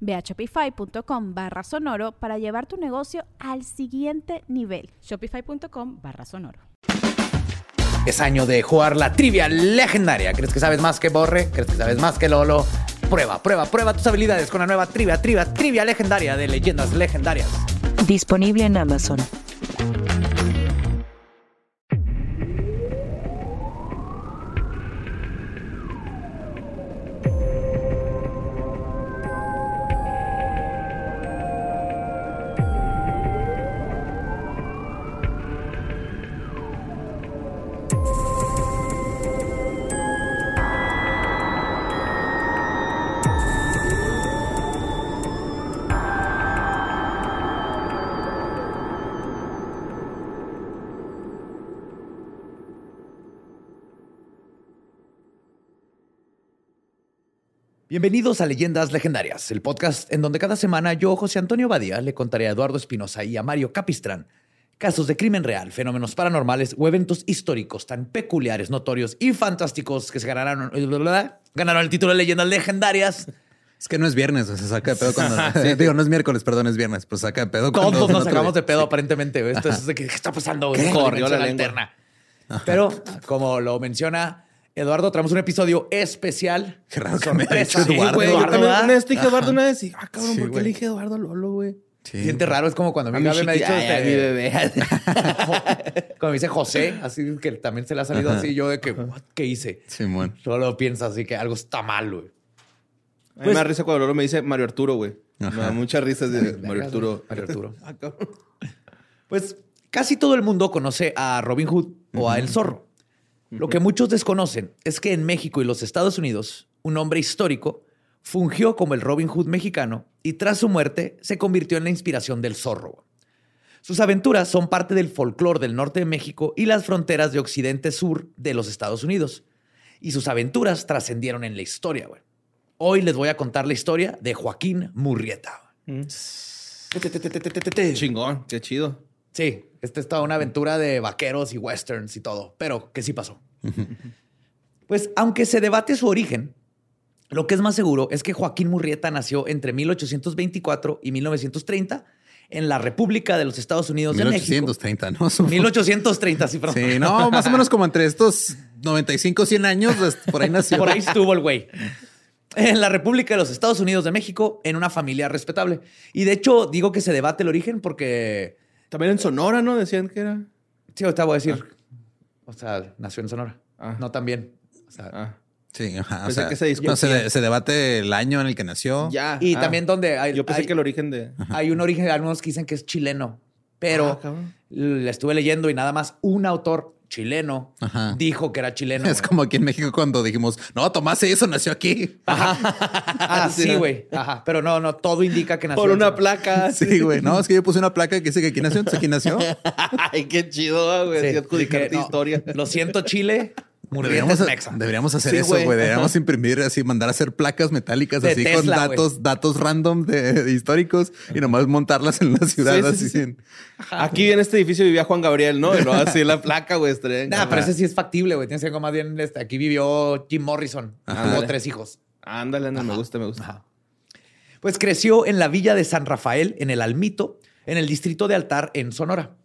Ve a shopify.com barra sonoro para llevar tu negocio al siguiente nivel. Shopify.com barra sonoro. Es año de jugar la trivia legendaria. ¿Crees que sabes más que Borre? ¿Crees que sabes más que Lolo? Prueba, prueba, prueba tus habilidades con la nueva trivia, trivia, trivia legendaria de leyendas legendarias. Disponible en Amazon. Bienvenidos a Leyendas Legendarias, el podcast en donde cada semana yo, José Antonio Badía, le contaré a Eduardo Espinosa y a Mario Capistrán casos de crimen real, fenómenos paranormales o eventos históricos tan peculiares, notorios y fantásticos que se ganaron, ganaron el título de Leyendas Legendarias. Es que no es viernes, se saca de pedo cuando. digo, no es miércoles, perdón, es viernes, pues saca de pedo cuando. Todos nos sacamos de pedo, aparentemente. Esto es de que, ¿qué está pasando? Corrió la alterna. Pero, como lo menciona Eduardo, traemos un episodio especial. Qué raro que me ha Sorpresa. dicho Eduardo. Yo Eduardo, una vez dije Eduardo una vez y, ah, cabrón, Sí, ¿por qué güey. le dije Eduardo Lolo, güey? Sí. Siente raro, es como cuando mi A mi Gaby me ha dicho. ay, este, mi bebé. Cuando me dice José, así que también se le ha salido así, yo de que, "What? ¿qué hice? Simón. Solo piensa así que algo está mal, güey. A mí me da risa cuando Lolo me dice Mario Arturo, güey. Me Ajá. da mucha risa de Mario Arturo. Mario Arturo. Ah. Pues casi todo el mundo conoce a Robin Hood o a El Zorro. Lo que muchos desconocen es que en México y los Estados Unidos, un hombre histórico fungió como el Robin Hood mexicano y tras su muerte se convirtió en la inspiración del zorro. Sus aventuras son parte del folclore del norte de México y las fronteras de occidente-sur de los Estados Unidos. Y sus aventuras trascendieron en la historia. güey. Hoy les voy a contar la historia de Joaquín Murrieta. Chingón, qué chido. Sí, esta es toda una aventura de vaqueros y westerns y todo, pero que sí pasó. pues aunque se debate su origen, lo que es más seguro es que Joaquín Murrieta nació entre 1824 y 1930 en la República de los Estados Unidos de México. 1830, ¿no? Su- 1830, sí, perdón. Sí, no, más o menos como entre estos 95, 100 años, este, por ahí nació. Por ahí estuvo el güey. En la República de los Estados Unidos de México, en una familia respetable. Y de hecho, digo que se debate el origen porque. También en Sonora, ¿no? Decían que era. Sí, ahorita voy a decir. O sea, nació en Sonora. Ah. No también. O sea, Ah, Sí, ajá. O Pensé sea, que se no, se, de- se debate el año en el que nació. ya. Y Ah. también donde hay, Yo pensé hay- que el origen de. hay un origen, algunos que dicen que es chileno, pero Ah, le estuve leyendo y nada más un autor chileno Ajá. dijo que era chileno. Es güey. como aquí en México cuando dijimos, no, Tomás eso nació aquí. Ah, sí, güey. Ajá. Pero no, no, todo indica que nació. Por una placa. Sí, güey. No, es que yo puse una placa que dice que aquí nació, entonces aquí nació. Ay, qué chido, güey. Sí, Así sí adjudicarte que, no, historia. Lo siento, Chile. Deberíamos, mexa. deberíamos hacer Sí, eso, güey. Deberíamos Ajá. imprimir así, mandar a hacer placas metálicas De así con Tesla, datos, datos random de, de históricos y nomás montarlas en la ciudad Sí, sí, así. sí. en- Aquí en este edificio vivía Juan Gabriel, ¿no? Y luego así la placa, güey. en Nah, pero ese sí es factible, güey. Tienes que ser más bien, este, aquí vivió Jim Morrison. Ajá. Tuvo tres hijos. Ándale, ándale, me gusta, me gusta. Ajá. Pues creció en la villa de San Rafael, en el Almito, en el distrito de Altar, en Sonora.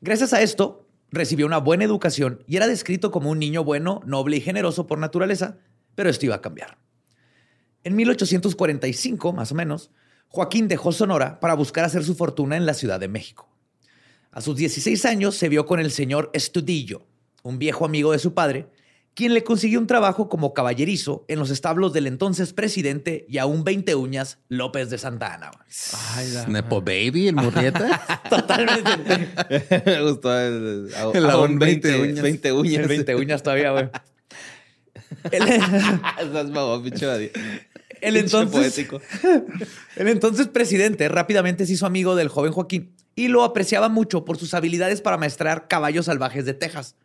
Gracias a esto, recibió una buena educación y era descrito como un niño bueno, noble y generoso por naturaleza, pero esto iba a cambiar. En 1845, más o menos, Joaquín dejó Sonora para buscar hacer su fortuna en la Ciudad de México. A sus 16 años se vio con el señor Estudillo, un viejo amigo de su padre, quien le consiguió un trabajo como caballerizo en los establos del entonces presidente y aún 20 uñas López de Santa Ana. Nepo Baby, el Murrieta. Totalmente. Me gustó el, El aún aún 20 uñas. 20 uñas. 20 uñas todavía, güey. El, el entonces, poético. el entonces presidente rápidamente se hizo amigo del joven Joaquín y lo apreciaba mucho por sus habilidades para maestrar caballos salvajes de Texas.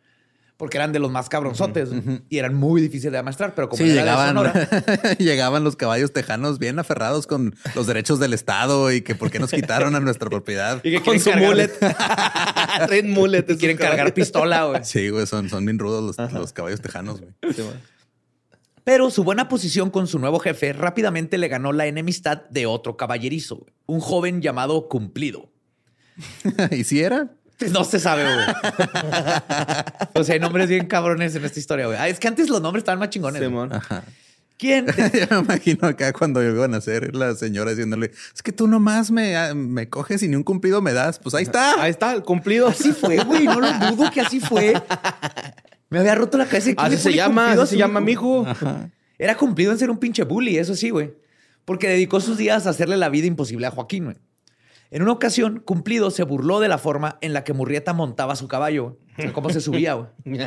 Porque eran de los más cabronzotes y eran muy difíciles de amaestrar, pero como Sí, era de llegaban, Sonora, llegaban los caballos tejanos bien aferrados con los derechos del Estado y que por qué nos quitaron a nuestra propiedad. y que Con su cargar- mullet. Traen mullet. y quieren cargar pistola, güey. Sí, güey, son, son bien rudos los, los caballos tejanos, güey. Pero su buena posición con su nuevo jefe rápidamente le ganó la enemistad de otro caballerizo, un joven llamado Cumplido. ¿Y si era? No se sabe, güey. o sea, hay nombres bien cabrones en esta historia, güey. Ah, es que antes los nombres estaban más chingones. Simón. ¿Quién? Yo me imagino acá cuando iban a hacer la señora diciéndole, es que tú nomás me, ah, me coges y ni un cumplido me das. Pues ahí está. Ahí está, el cumplido. Así fue, güey. No lo dudo que así fue. Me había roto la cabeza. Así se llama, así se llama, hijo. mijo. Era cumplido en ser un pinche bully, eso sí, güey. Porque dedicó sus días a hacerle la vida imposible a Joaquín, güey. En una ocasión, Cumplido se burló de la forma en la que Murrieta montaba su caballo. O cómo se subía, güey.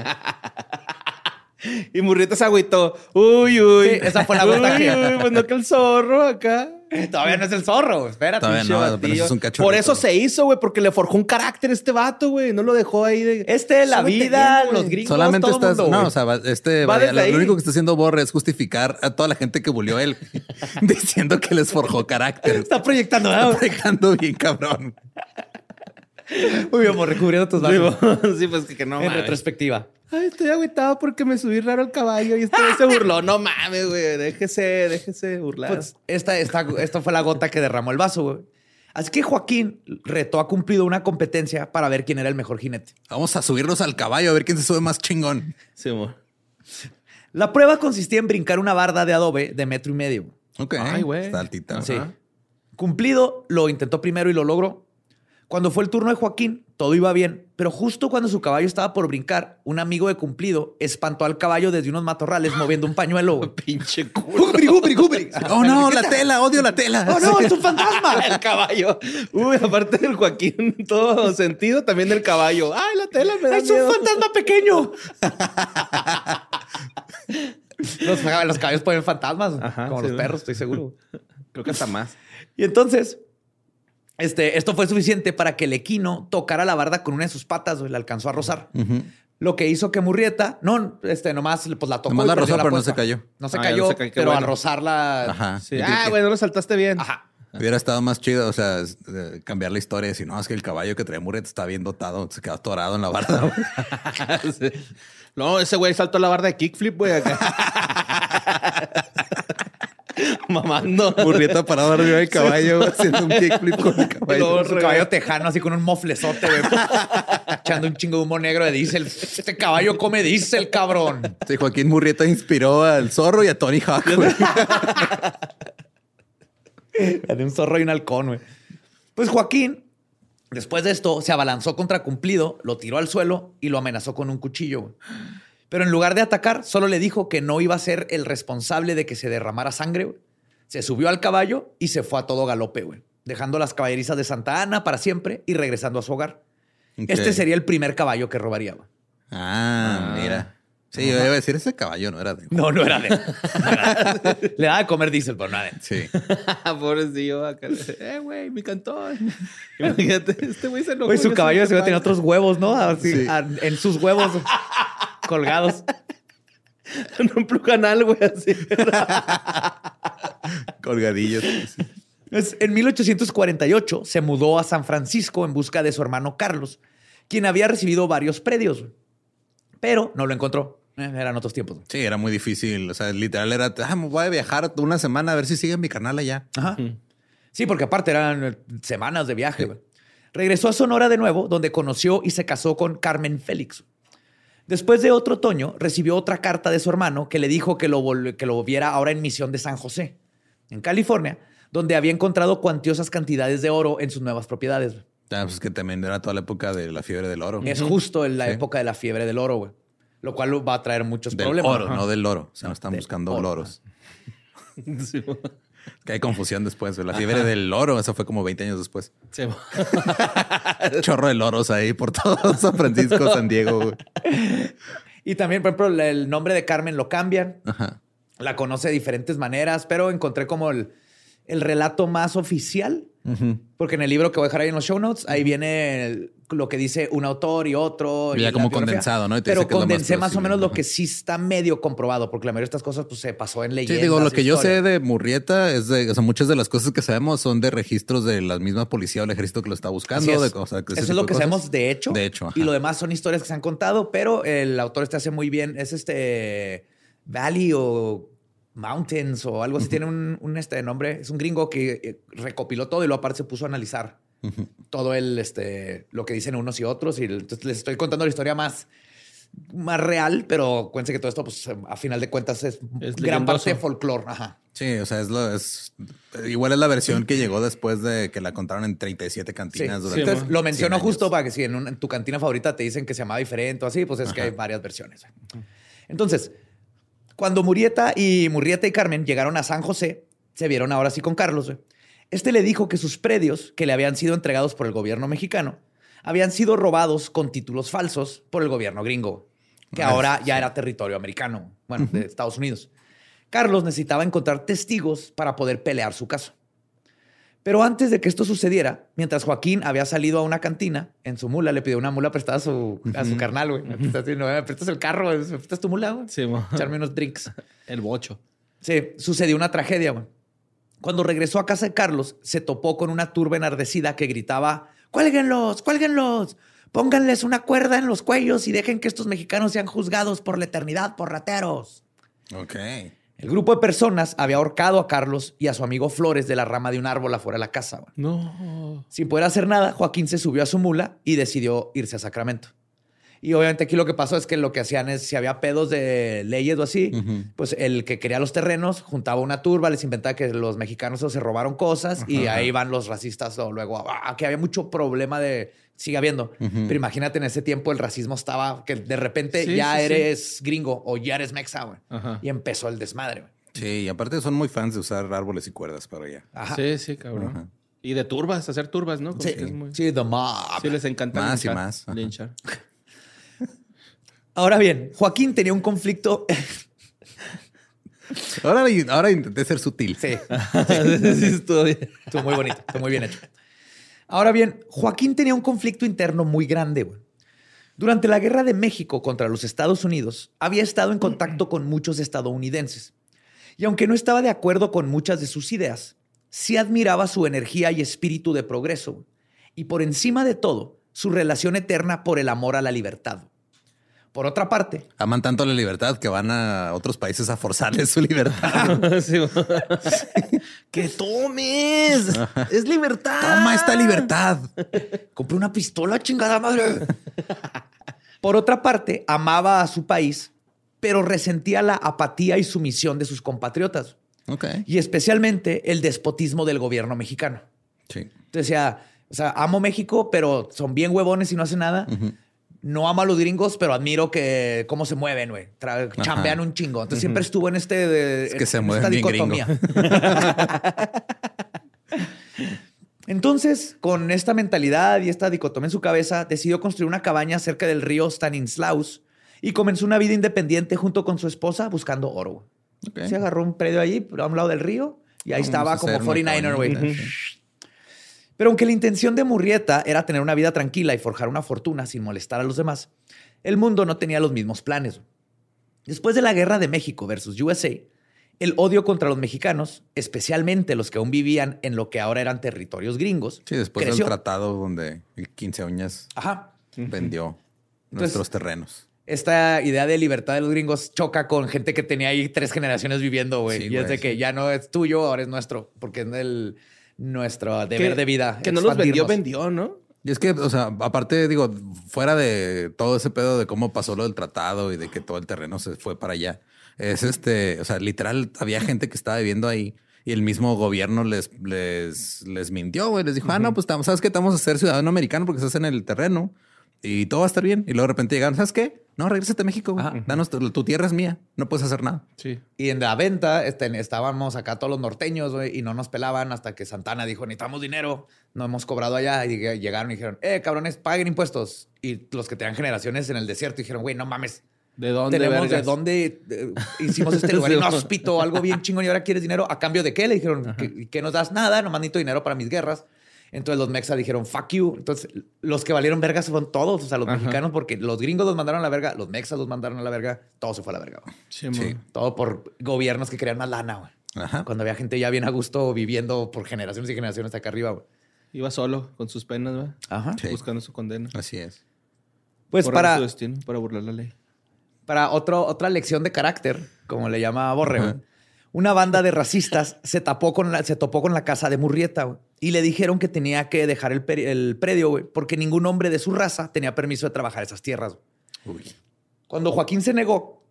Y Murrieta se agüitó. Uy, uy. Sí, esa fue la gota Uy, que- uy, pues no que el zorro acá. Todavía no es el zorro. Espérate. Todavía no, apenas batillo. es un cachorrito. Por eso se hizo, güey, porque le forjó un carácter este vato, güey. No lo dejó ahí de. Este, la Súbete vida, bien, los gringos, Solamente todo estás. mundo, no, o sea, va- este Va vaya, lo, ahí. único que está haciendo Borre es justificar a toda la gente que bulió él, diciendo que les forjó carácter. Está proyectando, ¿verdad, Está dejando bien cabrón. Muy bien, amor, recubriendo tus vasos. Sí, pues que, que no en mames. retrospectiva. Ay, estoy agüitado porque me subí raro al caballo y este güey se burló. No mames, güey. Déjese, déjese burlar. Pues esta, esta, esta fue la gota que derramó el vaso, güey. Así que Joaquín retó a cumplido una competencia para ver quién era el mejor jinete. Vamos a subirnos al caballo a ver quién se sube más chingón. Sí, amor. La prueba consistía en brincar una barda de adobe de metro y medio. Ok. Ay, güey. Está altita. Sí. Ajá. Cumplido lo intentó primero y lo logró. Cuando fue el turno de Joaquín, todo iba bien, pero justo cuando su caballo estaba por brincar, un amigo de Cumplido espantó al caballo desde unos matorrales moviendo un pañuelo. Pinche culo. ¡Gubri, gubri, gubri! Oh no, la tela, odio la tela. ¡Oh, no! ¡Es un fantasma! El caballo. Uy, aparte del Joaquín, todo sentido, también del caballo. Ay, la tela me da ¡Es un fantasma pequeño! los, los caballos ponen fantasmas, Ajá, como sí, los perros, estoy seguro. Creo que hasta más. Y entonces, este, esto fue suficiente para que el equino tocara la barda con una de sus patas, güey, la alcanzó a rozar. Lo que hizo que Murrieta, no, este, nomás pues la tocó. Nomás y la rozó, pero no se cayó. No se Ah, cayó, no se cayó, qué pero al rozarla. Ajá. Sí. Ah, bueno, lo saltaste bien. Ajá. Hubiera estado más chido, o sea, eh, cambiar la historia. y Decir, no, es que el caballo que trae Muret está bien dotado, se quedó atorado en la barda. güey. Sí. No, ese güey saltó la barda de kickflip, güey, acá. Mamando. Burrieta parado arriba del caballo, haciendo un kickflip con el caballo. su caballo tejano, así con un moflezote, güey. echando un chingo de humo negro de diésel. Este caballo come diésel, cabrón. Sí, Joaquín Murrieta inspiró al zorro y a Tony Hawk. güey. De un zorro y un halcón, güey. Pues Joaquín, después de esto, se abalanzó contra Cumplido, lo tiró al suelo y lo amenazó con un cuchillo. güey. Pero en lugar de atacar, solo le dijo que no iba a ser el responsable de que se derramara sangre. güey. Se subió al caballo y se fue a todo galope, güey. Dejando las caballerizas de Santa Ana para siempre y regresando a su hogar. Este sería el primer caballo que robaría. güey. Ah, mira. Sí, yo iba a decir, ese caballo no era de... No, no era de. no era de- Le daba de comer diésel, pero no era de. Sí. Pobrecillo acá. Eh, güey, mi cantón. Imagínate, este güey se enojó. Güey, su caballo se iba a tener otros huevos, ¿no? Así, Sí. a- en sus huevos colgados. En un pluganal, güey, así. Colgadillos. Es- en 1848 se mudó a San Francisco en busca de su hermano Carlos, quien había recibido varios predios, pero no lo encontró. Eh, eran otros tiempos. Sí, era muy difícil. O sea, literal era, ah, me voy a viajar una semana a ver si sigue mi canal allá. Ajá. Sí, porque aparte eran eh, semanas de viaje. güey. Regresó a Sonora de nuevo, donde conoció y se casó con Carmen Félix. Después de otro otoño, recibió otra carta de su hermano que le dijo que lo, que lo viera ahora en Misión de San José, en California, donde había encontrado cuantiosas cantidades de oro en sus nuevas propiedades. Ah, pues que también era toda la época de la fiebre del oro. Es justo en la Sí. época de la fiebre del oro, güey. Lo cual va a traer muchos Del problemas. oro, Ajá. no del loro. O sea, no No, están del buscando oro. loros. Que hay confusión después. La fiebre del loro, eso fue como 20 años después. Sí. Chorro de loros ahí por todo San Francisco, San Diego. Y también, por ejemplo, el nombre de Carmen lo cambian. Ajá. La conoce de diferentes maneras, pero encontré como el, el relato más oficial. Porque en el libro que voy a dejar ahí en los show notes, ahí viene el- lo que dice un autor y otro. Ya y la como condensado, ¿no? Y te Pero que más condensé más, o menos lo que sí está medio comprobado, porque la mayoría de estas cosas pues, se pasó en Sí, leyendas. digo, lo que yo sé de Murrieta es de, o sea, muchas de las cosas que sabemos son de registros de la misma policía o el ejército que lo está buscando. Es. de- o sea, que ese Eso es lo que cosas. sabemos de hecho. De hecho, ajá. Y lo demás son historias que se han contado, pero el autor este hace muy bien. Es este Valley o Mountains o algo así. Tiene un, un, este nombre. Es un gringo que eh, recopiló todo y luego aparte se puso a analizar todo el, este, lo que dicen unos y otros. Y entonces les estoy contando la historia más, más real, pero cuéntense que todo esto, pues a final de cuentas, es, Es gran leyendoso. parte de folclore. Ajá. Sí, o sea, es lo es igual es la versión que llegó después de que la contaron en 37 Sí. cantinas Sí, durante Entonces lo menciono 100 justo para que si en, un- en tu cantina favorita te dicen que se llamaba diferente o así, pues es que hay varias versiones. Entonces, cuando Murieta y Murrieta y Carmen llegaron a San José, se vieron ahora sí con Carlos. Este le dijo que sus predios, que le habían sido entregados por el gobierno mexicano, habían sido robados con títulos falsos por el gobierno gringo, que Ah, ahora ya era territorio americano, bueno, de Estados Unidos. Carlos necesitaba encontrar testigos para poder pelear su caso. Pero antes de que esto sucediera, mientras Joaquín había salido a una cantina, en su mula le pidió una mula prestada a su, a su carnal, güey. Me prestas, no, me prestas el carro, me prestas tu mula, güey. Sí, mo. Echarme unos drinks. El bocho. Sí, sucedió una tragedia, güey. Cuando regresó a casa de Carlos, se topó con una turba enardecida que gritaba: ¡Cuélguenlos! ¡Cuélguenlos! Pónganles una cuerda en los cuellos y dejen que estos mexicanos sean juzgados por la eternidad por rateros. Ok. El grupo de personas había ahorcado a Carlos y a su amigo Flores de la rama de un árbol afuera de la casa. No. Sin poder hacer nada, Joaquín se subió a su mula y decidió irse a Sacramento. Y obviamente aquí lo que pasó es que lo que hacían es, si había pedos de leyes o así, pues el que quería los terrenos juntaba una turba, les inventaba que los mexicanos se robaron cosas y ahí van los racistas o luego, ah, que había mucho problema de, sigue habiendo. Pero imagínate en ese tiempo el racismo estaba, que de repente Sí, ya sí, sí. eres gringo o ya eres mexa. Y empezó el desmadre, güey. Sí, y aparte son muy fans de usar árboles y cuerdas para allá. Ajá. Sí, sí, cabrón. Ajá. Y de turbas, hacer turbas, ¿no? Como Sí, que es muy- sí, the mob. Sí, les encanta Más y más. Ajá. linchar. Ahora bien, Joaquín tenía un conflicto. Ahora, ahora intenté ser sutil. sí, sí, estuvo bien. estuvo muy bonito, estuvo muy bien hecho. Ahora bien, Joaquín tenía un conflicto interno muy grande. güey. Durante la guerra de México contra los Estados Unidos, había estado en contacto con muchos estadounidenses. Y aunque no estaba de acuerdo con muchas de sus ideas, sí admiraba su energía y espíritu de progreso. Y por encima de todo, su relación eterna por el amor a la libertad. Por otra parte, Aman tanto la libertad que van a otros países a forzarles su libertad. Sí. ¡Que tomes! ¡Es libertad! Toma esta libertad. Compré una pistola, chingada madre. Por otra parte, amaba a su país, pero resentía la apatía y sumisión de sus compatriotas, Ok. y especialmente el despotismo del gobierno mexicano. Sí. Entonces decía, o sea, amo México, pero son bien huevones y no hacen nada. No amo a los gringos, pero admiro que cómo se mueven, güey. Chambean un chingo. Entonces siempre estuvo en este de, Es que se en mueven esta bien dicotomía. Entonces, con esta mentalidad y esta dicotomía en su cabeza, decidió construir una cabaña cerca del río Stanislaus y comenzó una vida independiente junto con su esposa buscando oro. Se agarró un predio allí, a un lado del río, y ahí Vamos estaba como hacer una 49er, güey. Pero aunque la intención de Murrieta era tener una vida tranquila y forjar una fortuna sin molestar a los demás, el mundo no tenía los mismos planes. Después de la guerra de México versus USA, el odio contra los mexicanos, especialmente los que aún vivían en lo que ahora eran territorios gringos, Sí, después creció. del tratado donde el 15 uñas Ajá. vendió nuestros terrenos. Esta idea de libertad de los gringos choca con gente que tenía ahí tres generaciones viviendo, güey. Sí, y es de que ya no es tuyo, ahora es nuestro, porque es el, nuestro deber Que- de vida. Que no los vendió, vendió, ¿no? Y es que, o sea, aparte, digo, fuera de todo ese pedo de cómo pasó lo del tratado y de que todo el terreno se fue para allá, es este, o sea, literal, había gente que estaba viviendo ahí Y el mismo gobierno les, les, les mintió, güey. Les dijo, ah, no, pues estamos- sabes que te vamos a ser ciudadano americano porque estás en el terreno y todo va a estar bien. Y luego de repente llegaron, ¿sabes qué? No, regrésate a México, güey. Ajá. Danos, tu, tu tierra es mía. No puedes hacer nada. Sí. Y en la venta este, estábamos acá todos los norteños, güey, y no nos pelaban hasta que Santana dijo, necesitamos dinero, no hemos cobrado allá. Y lleg- llegaron y dijeron, eh, cabrones, paguen impuestos. Y los que tenían generaciones en el desierto dijeron, güey, no mames, ¿De dónde? tenemos de dónde eh, hicimos este lugar inhóspito, algo bien chingón, y ahora quieres dinero. ¿A cambio de qué? Le dijeron, ¿qué, qué nos das? Nada, nomás necesito dinero para mis guerras. Entonces los mexas dijeron, fuck you. Entonces los que valieron verga fueron todos, o sea, los Ajá. mexicanos, porque los gringos los mandaron a la verga, los mexas los mandaron a la verga, todo se fue a la verga. Sí, Sí. Todo por gobiernos que querían más lana, güey. Ajá. Cuando había gente ya bien a gusto viviendo por generaciones y generaciones hasta acá arriba, güey. Iba solo con sus penas, ¿verdad? Ajá. Sí. Buscando su condena. Así es. Pues para, su destino, para burlar la ley. para otro, otra lección de carácter, como le llama Borre, güey, una banda de racistas se, tapó con la, se topó con la casa de Murrieta güey, y le dijeron que tenía que dejar el, el predio güey, porque ningún hombre de su raza tenía permiso de trabajar esas tierras. Uy. Cuando Joaquín se negó,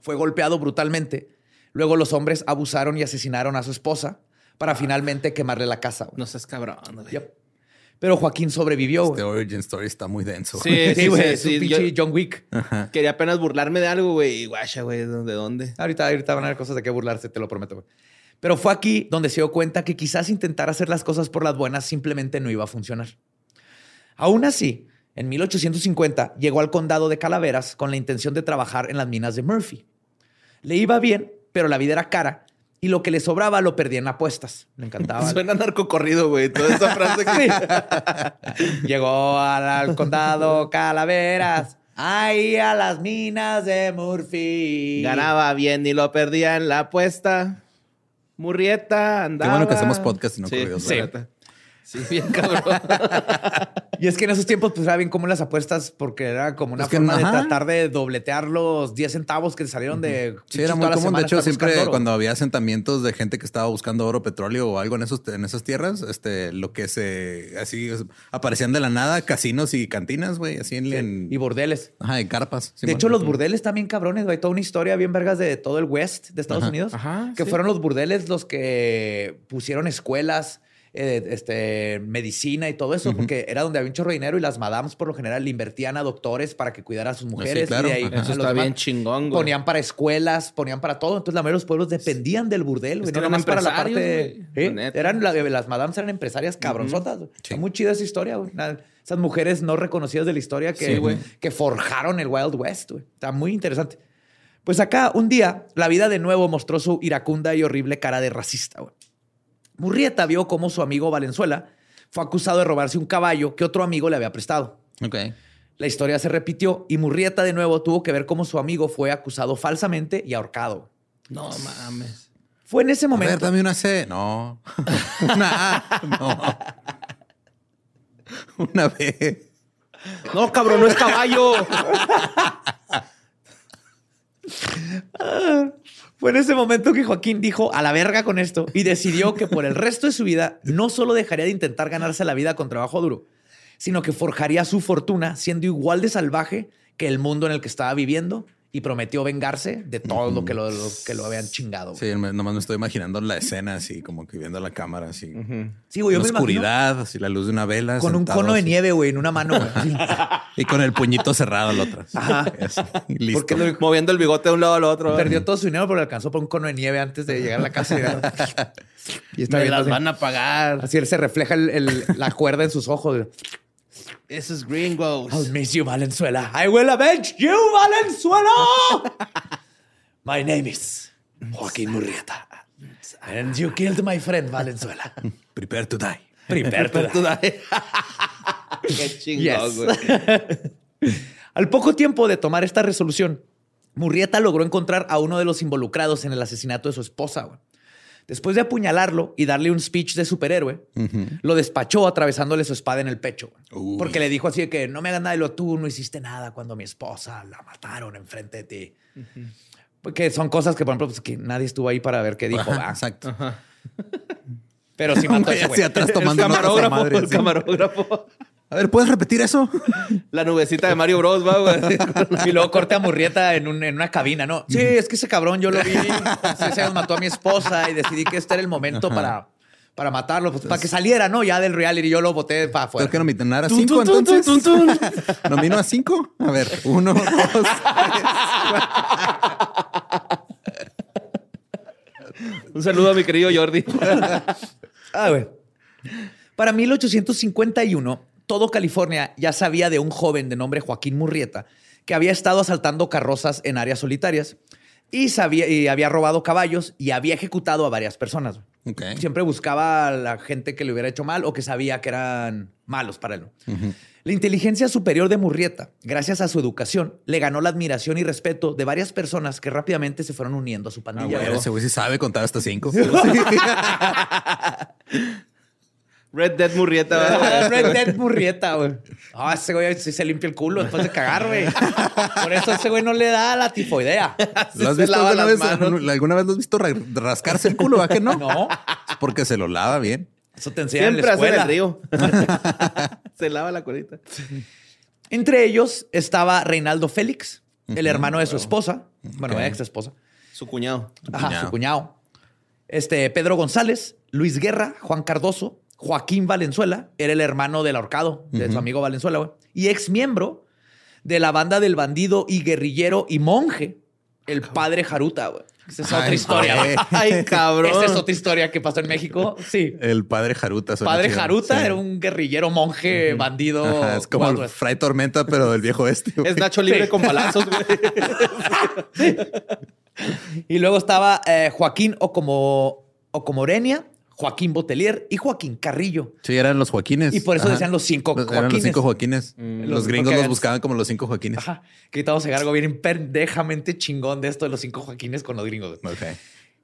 fue golpeado brutalmente. Luego los hombres abusaron y asesinaron a su esposa para finalmente quemarle la casa. güey. No seas cabrón, güey. Yep. Pero Joaquín sobrevivió. Este güey. origin story está muy denso. Sí, güey. Sí, güey, sí, yo- John Wick. Quería apenas burlarme de algo, güey. Y guacha, güey, ¿de dónde? Ahorita, ahorita van a haber cosas de qué burlarse, te lo prometo. güey. Pero fue aquí donde se dio cuenta que quizás intentar hacer las cosas por las buenas simplemente no iba a funcionar. Aún así, en 1850 llegó al condado de Calaveras con la intención de trabajar en las minas de Murphy. Le iba bien, pero la vida era cara y lo que le sobraba lo perdía en apuestas. Le encantaba. Suena narcocorrido, güey. Toda esa frase que... Llegó al, al condado Calaveras. Ahí a las minas de Murphy. Ganaba bien y lo perdía en la apuesta. Murrieta andaba... bueno que hacemos podcast y no sí, corridos, sí. Sí, bien cabrón. Y es que en esos tiempos, pues era bien como las apuestas, porque era como una Es que, forma de ajá. tratar de dobletear los 10 centavos que salieron de. Sí, era muy común. De hecho, siempre cuando había asentamientos de gente que estaba buscando oro, petróleo o algo en esos en esas tierras, este, lo que se así es- aparecían de la nada casinos y cantinas, güey, así en, en- Y bordeles. ajá, en carpas. De hecho, los burdeles también cabrones, güey. Toda una historia bien vergas de todo el West de Estados Ajá. Unidos. Ajá, que sí. fueron los burdeles los que pusieron escuelas, eh, este, medicina y todo eso, porque era donde había un chorro de dinero y las madams por lo general le invertían a doctores para que cuidaran a sus mujeres. claro. y de ahí Eso está bien chingón, güey. Ponían para escuelas, ponían para todo. Entonces, la mayoría de los pueblos dependían del burdel, güey. No eran nomás para la parte. ¿Eh? La. Eran la- las madams eran empresarias cabronzotas. Está muy chida esa historia, güey. Esas mujeres no reconocidas de la historia que, Sí, güey. que forjaron el Wild West, güey. Está muy interesante. Pues acá, un día, la vida de nuevo mostró su iracunda y horrible cara de racista, güey. Murrieta vio cómo su amigo Valenzuela fue acusado de robarse un caballo que otro amigo le había prestado. Ok. La historia se repitió y Murrieta de nuevo tuvo que ver cómo su amigo fue acusado falsamente y ahorcado. No mames. Fue en ese A ver, momento. dame una C. No. una A. No. Una B. No, cabrón, no es caballo. Fue en ese momento que Joaquín dijo a la verga con esto y decidió que por el resto de su vida no solo dejaría de intentar ganarse la vida con trabajo duro, sino que forjaría su fortuna siendo igual de salvaje que el mundo en el que estaba viviendo y prometió vengarse de todo lo, que lo, lo que lo habían chingado. güey. Sí, me- nomás me estoy imaginando la escena así, como que viendo la cámara así. Sí, güey, yo me oscuridad, así la luz de una vela. con un cono de nieve, güey, en una mano. güey. Y con el puñito cerrado la otra. Ajá. Así, Listo. Porque lo- Moviendo el bigote de un lado al otro. perdió todo su dinero, pero alcanzó por un cono de nieve antes de llegar a la casa. Y, y está Me viendo las así. van a pagar. Así él se refleja el- el- la cuerda en sus ojos. güey. Eso es gringos. I'll miss you, Valenzuela. I will avenge you, Valenzuela. my name is Joaquín Murrieta. And you killed my friend, Valenzuela. Prepare to die. Prepare to die. Qué chingón, güey. Al poco tiempo de tomar esta resolución, Murrieta logró encontrar a uno de los involucrados en el asesinato de su esposa. Después de apuñalarlo y darle un speech de superhéroe, lo despachó atravesándole su espada en el pecho. Uy. Porque le dijo así de que no me hagas nada y lo tú no hiciste nada cuando mi esposa la mataron enfrente de ti. Porque son cosas que, por ejemplo, pues, que nadie estuvo ahí para ver qué dijo. Exacto. Pero sí mató a ese Güey, güey. hacia atrás El tomando camarógrafo, madre, el sí. camarógrafo. A ver, ¿puedes repetir eso? La nubecita de Mario Bros, va, güey. Y luego corte a Murrieta en, un- en una cabina, ¿no? Sí, es que ese cabrón yo lo vi. Se mató a mi esposa y decidí que este era el momento para, para matarlo, pues, para que saliera, ¿no? Ya del reality yo lo boté para afuera. Tengo que nominar a cinco, tun, tun, entonces. tun, ¿Nomino a cinco? A ver, uno, dos, Un saludo a mi querido Jordi. Ah, güey. Para 1851, todo California ya sabía de un joven de nombre Joaquín Murrieta que había estado asaltando carrozas en áreas solitarias y, sabía, y había robado caballos y había ejecutado a varias personas. Siempre buscaba a la gente que le hubiera hecho mal o que sabía que eran malos para él. La inteligencia superior de Murrieta, gracias a su educación, le ganó la admiración y respeto de varias personas que rápidamente se fueron uniendo a su pandilla. Güey, ese güey sí sabe contar hasta cinco. Red Dead Murrieta. va, güey. Red Dead Murrieta, güey. Ah, ese güey sí se limpia el culo después de cagar, güey. Por eso ese güey no le da la tifoidea. ¿Lo has se visto alguna vez? ¿Alguna vez lo has visto ra- rascarse el culo? ¿A que no? No. Es porque se lo lava bien. Eso te enseñan en Siempre la hace en escuela. el río. se lava la colita. Entre ellos estaba Reinaldo Félix, el hermano de su esposa. Bueno, ex esposa. Su cuñado. Ajá, cuñado. su cuñado. Este, Pedro González, Luis Guerra, Juan Cardoso, Joaquín Valenzuela, era el hermano del ahorcado, de su amigo Valenzuela, güey. Y ex miembro de la banda del bandido y guerrillero y monje, el padre Jaruta, güey. Esa es otra historia, güey. güey. Ay, cabrón. Esa es otra historia que pasó en México. Sí. El padre Jaruta. Padre chido. Jaruta Sí. era un guerrillero, monje, bandido. Ajá, es como el. Fray Tormenta, pero del viejo este. güey. Es Nacho libre Sí. con balazos, güey. Y luego estaba eh, Joaquín Ocomo, Ocomorenia, Joaquín Botelier y Joaquín Carrillo. Sí, eran los Joaquines. Y por eso Ajá. decían los cinco Eran los Joaquines. cinco Joaquines. Los- Los gringos los buscaban como los cinco Joaquines. Ajá. Que estamos en algo bien pendejamente chingón de esto de los cinco Joaquines con los gringos. Ok.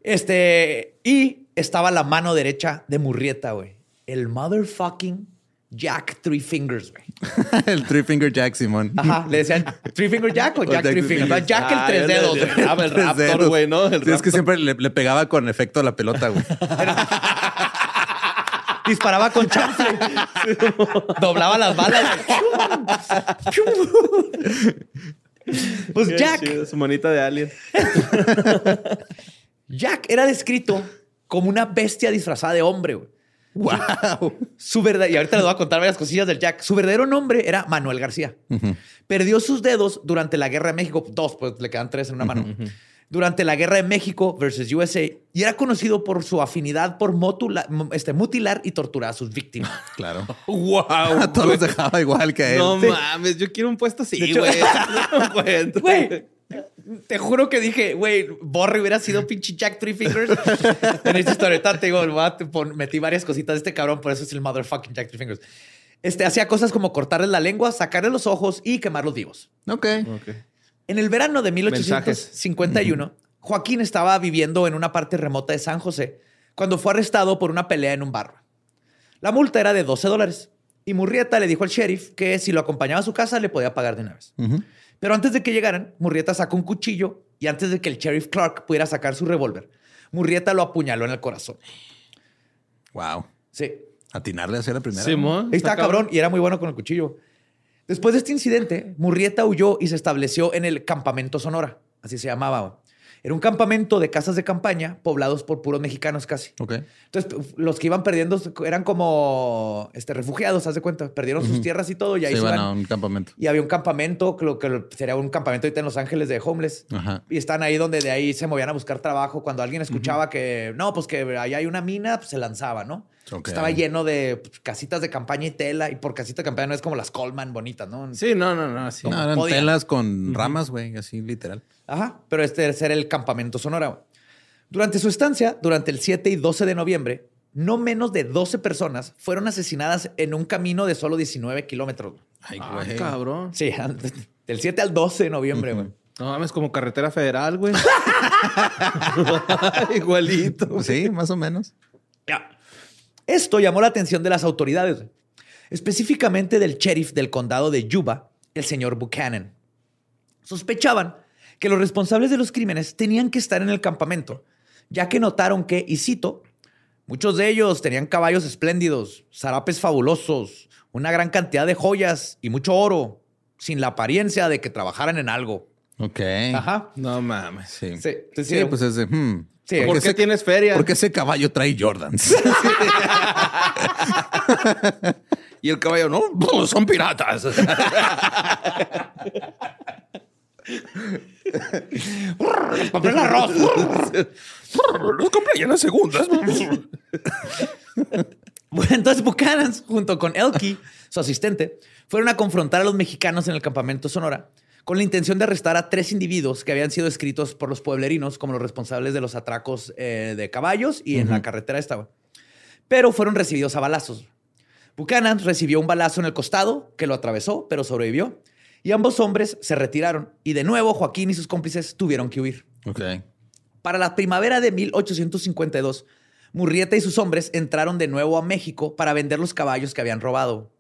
Este, y estaba la mano derecha de Murrieta, güey. El motherfucking Jack Three Fingers, güey. el Three Finger Jack Simón. Ajá. Le decían Three Finger Jack o O Jack, Jack Three Three Fingers. Fingers. Jack el Ah, tres dedos, le el Tres Raptor, güey, ¿no? El Sí, es que siempre le, le pegaba con efecto a la pelota, güey. Disparaba con chanfle. Doblaba las balas. pues Qué Jack, chido, su manita de alien. Jack era descrito como una bestia disfrazada de hombre. ¡Wow! Su verdad, y ahorita les voy a contar varias cosillas del Jack. Su verdadero nombre era Manuel García. Perdió sus dedos durante la Guerra de México. Dos, pues le quedan tres en una mano. Durante la Guerra de México versus USA. Y era conocido por su afinidad por motula- este, mutilar y torturar a sus víctimas. Claro. Wow. A todos los dejaba igual que a él. No Sí. mames, yo quiero un puesto así, güey. Güey, te juro que dije, güey, Borre hubiera sido pinche Jack Three Fingers. en esta historieta te digo, metí varias cositas de este cabrón, por eso es el motherfucking Jack Three Fingers. Este hacía cosas como cortarles la lengua, sacarle los ojos y quemarlos vivos. Ok. Ok. En el verano de 1851, Joaquín estaba viviendo en una parte remota de San José cuando fue arrestado por una pelea en un bar. La multa era de 12 dólares y Murrieta le dijo al sheriff que si lo acompañaba a su casa le podía pagar de una vez. Pero antes de que llegaran, Murrieta sacó un cuchillo y antes de que el sheriff Clark pudiera sacar su revólver, Murrieta lo apuñaló en el corazón. Wow. Sí. Atinarle a hacer la primera. Simón. Ahí está cabrón y era muy bueno con el cuchillo. Después de este incidente, Murrieta huyó y se estableció en el Campamento Sonora, así se llamaba. Era un campamento de casas de campaña poblados por puros mexicanos casi. Ok. Entonces, los que iban perdiendo eran como este, refugiados, haz de cuenta. Perdieron sus tierras y todo y ahí Se se iban a un campamento. Y había un campamento, creo que sería un campamento ahorita en Los Ángeles de homeless. Ajá. Y están ahí donde de ahí se movían a buscar trabajo. Cuando alguien escuchaba que, no, pues que allá hay una mina, pues se lanzaba, ¿no? Ok. Estaba lleno de pues, casitas de campaña y tela. Y por casita de campaña no es como las Coleman bonitas, ¿no? Sí, no, no, no. Sí. No, eran podía. telas con ramas, güey, así literal. Ajá, pero este era el campamento Sonora. Durante su estancia, durante el 7 y 12 de noviembre, no menos de 12 personas fueron asesinadas en un camino de solo 19 kilómetros. güey. Ay, güey. cabrón. Sí, del 7 al 12 de noviembre, güey. No mames, como carretera federal, güey. Igualito. Sí, más o menos. Ya. Esto llamó la atención de las autoridades, específicamente del sheriff del condado de Yuba, el señor Buchanan. Sospechaban que los responsables de los crímenes tenían que estar en el campamento, ya que notaron que, y cito, Muchos de ellos tenían caballos espléndidos, zarapes fabulosos, una gran cantidad de joyas y mucho oro, sin la apariencia de que trabajaran en algo. Ok. Ajá. No mames. Sí. Sí, sí, Sí, pues es de. hmm, Sí, ¿por ¿Por qué ese- tienes feria? Porque ese caballo trae Jordans. Y el caballo, no, pues, son piratas. compré el arroz. Los compré ya en las segundas. Bueno, entonces Buchanan, junto con Elkie, su asistente, fueron a confrontar a los mexicanos en el campamento Sonora con la intención de arrestar a tres individuos que habían sido escritos por los pueblerinos como los responsables de los atracos eh, de caballos y en la carretera estaba. Pero fueron recibidos a balazos. Buchanan recibió un balazo en el costado que lo atravesó, pero sobrevivió. Y ambos hombres se retiraron. Y de nuevo Joaquín y sus cómplices tuvieron que huir. ok. Para la primavera de 1852, Murrieta y sus hombres entraron de nuevo a México para vender los caballos que habían robado.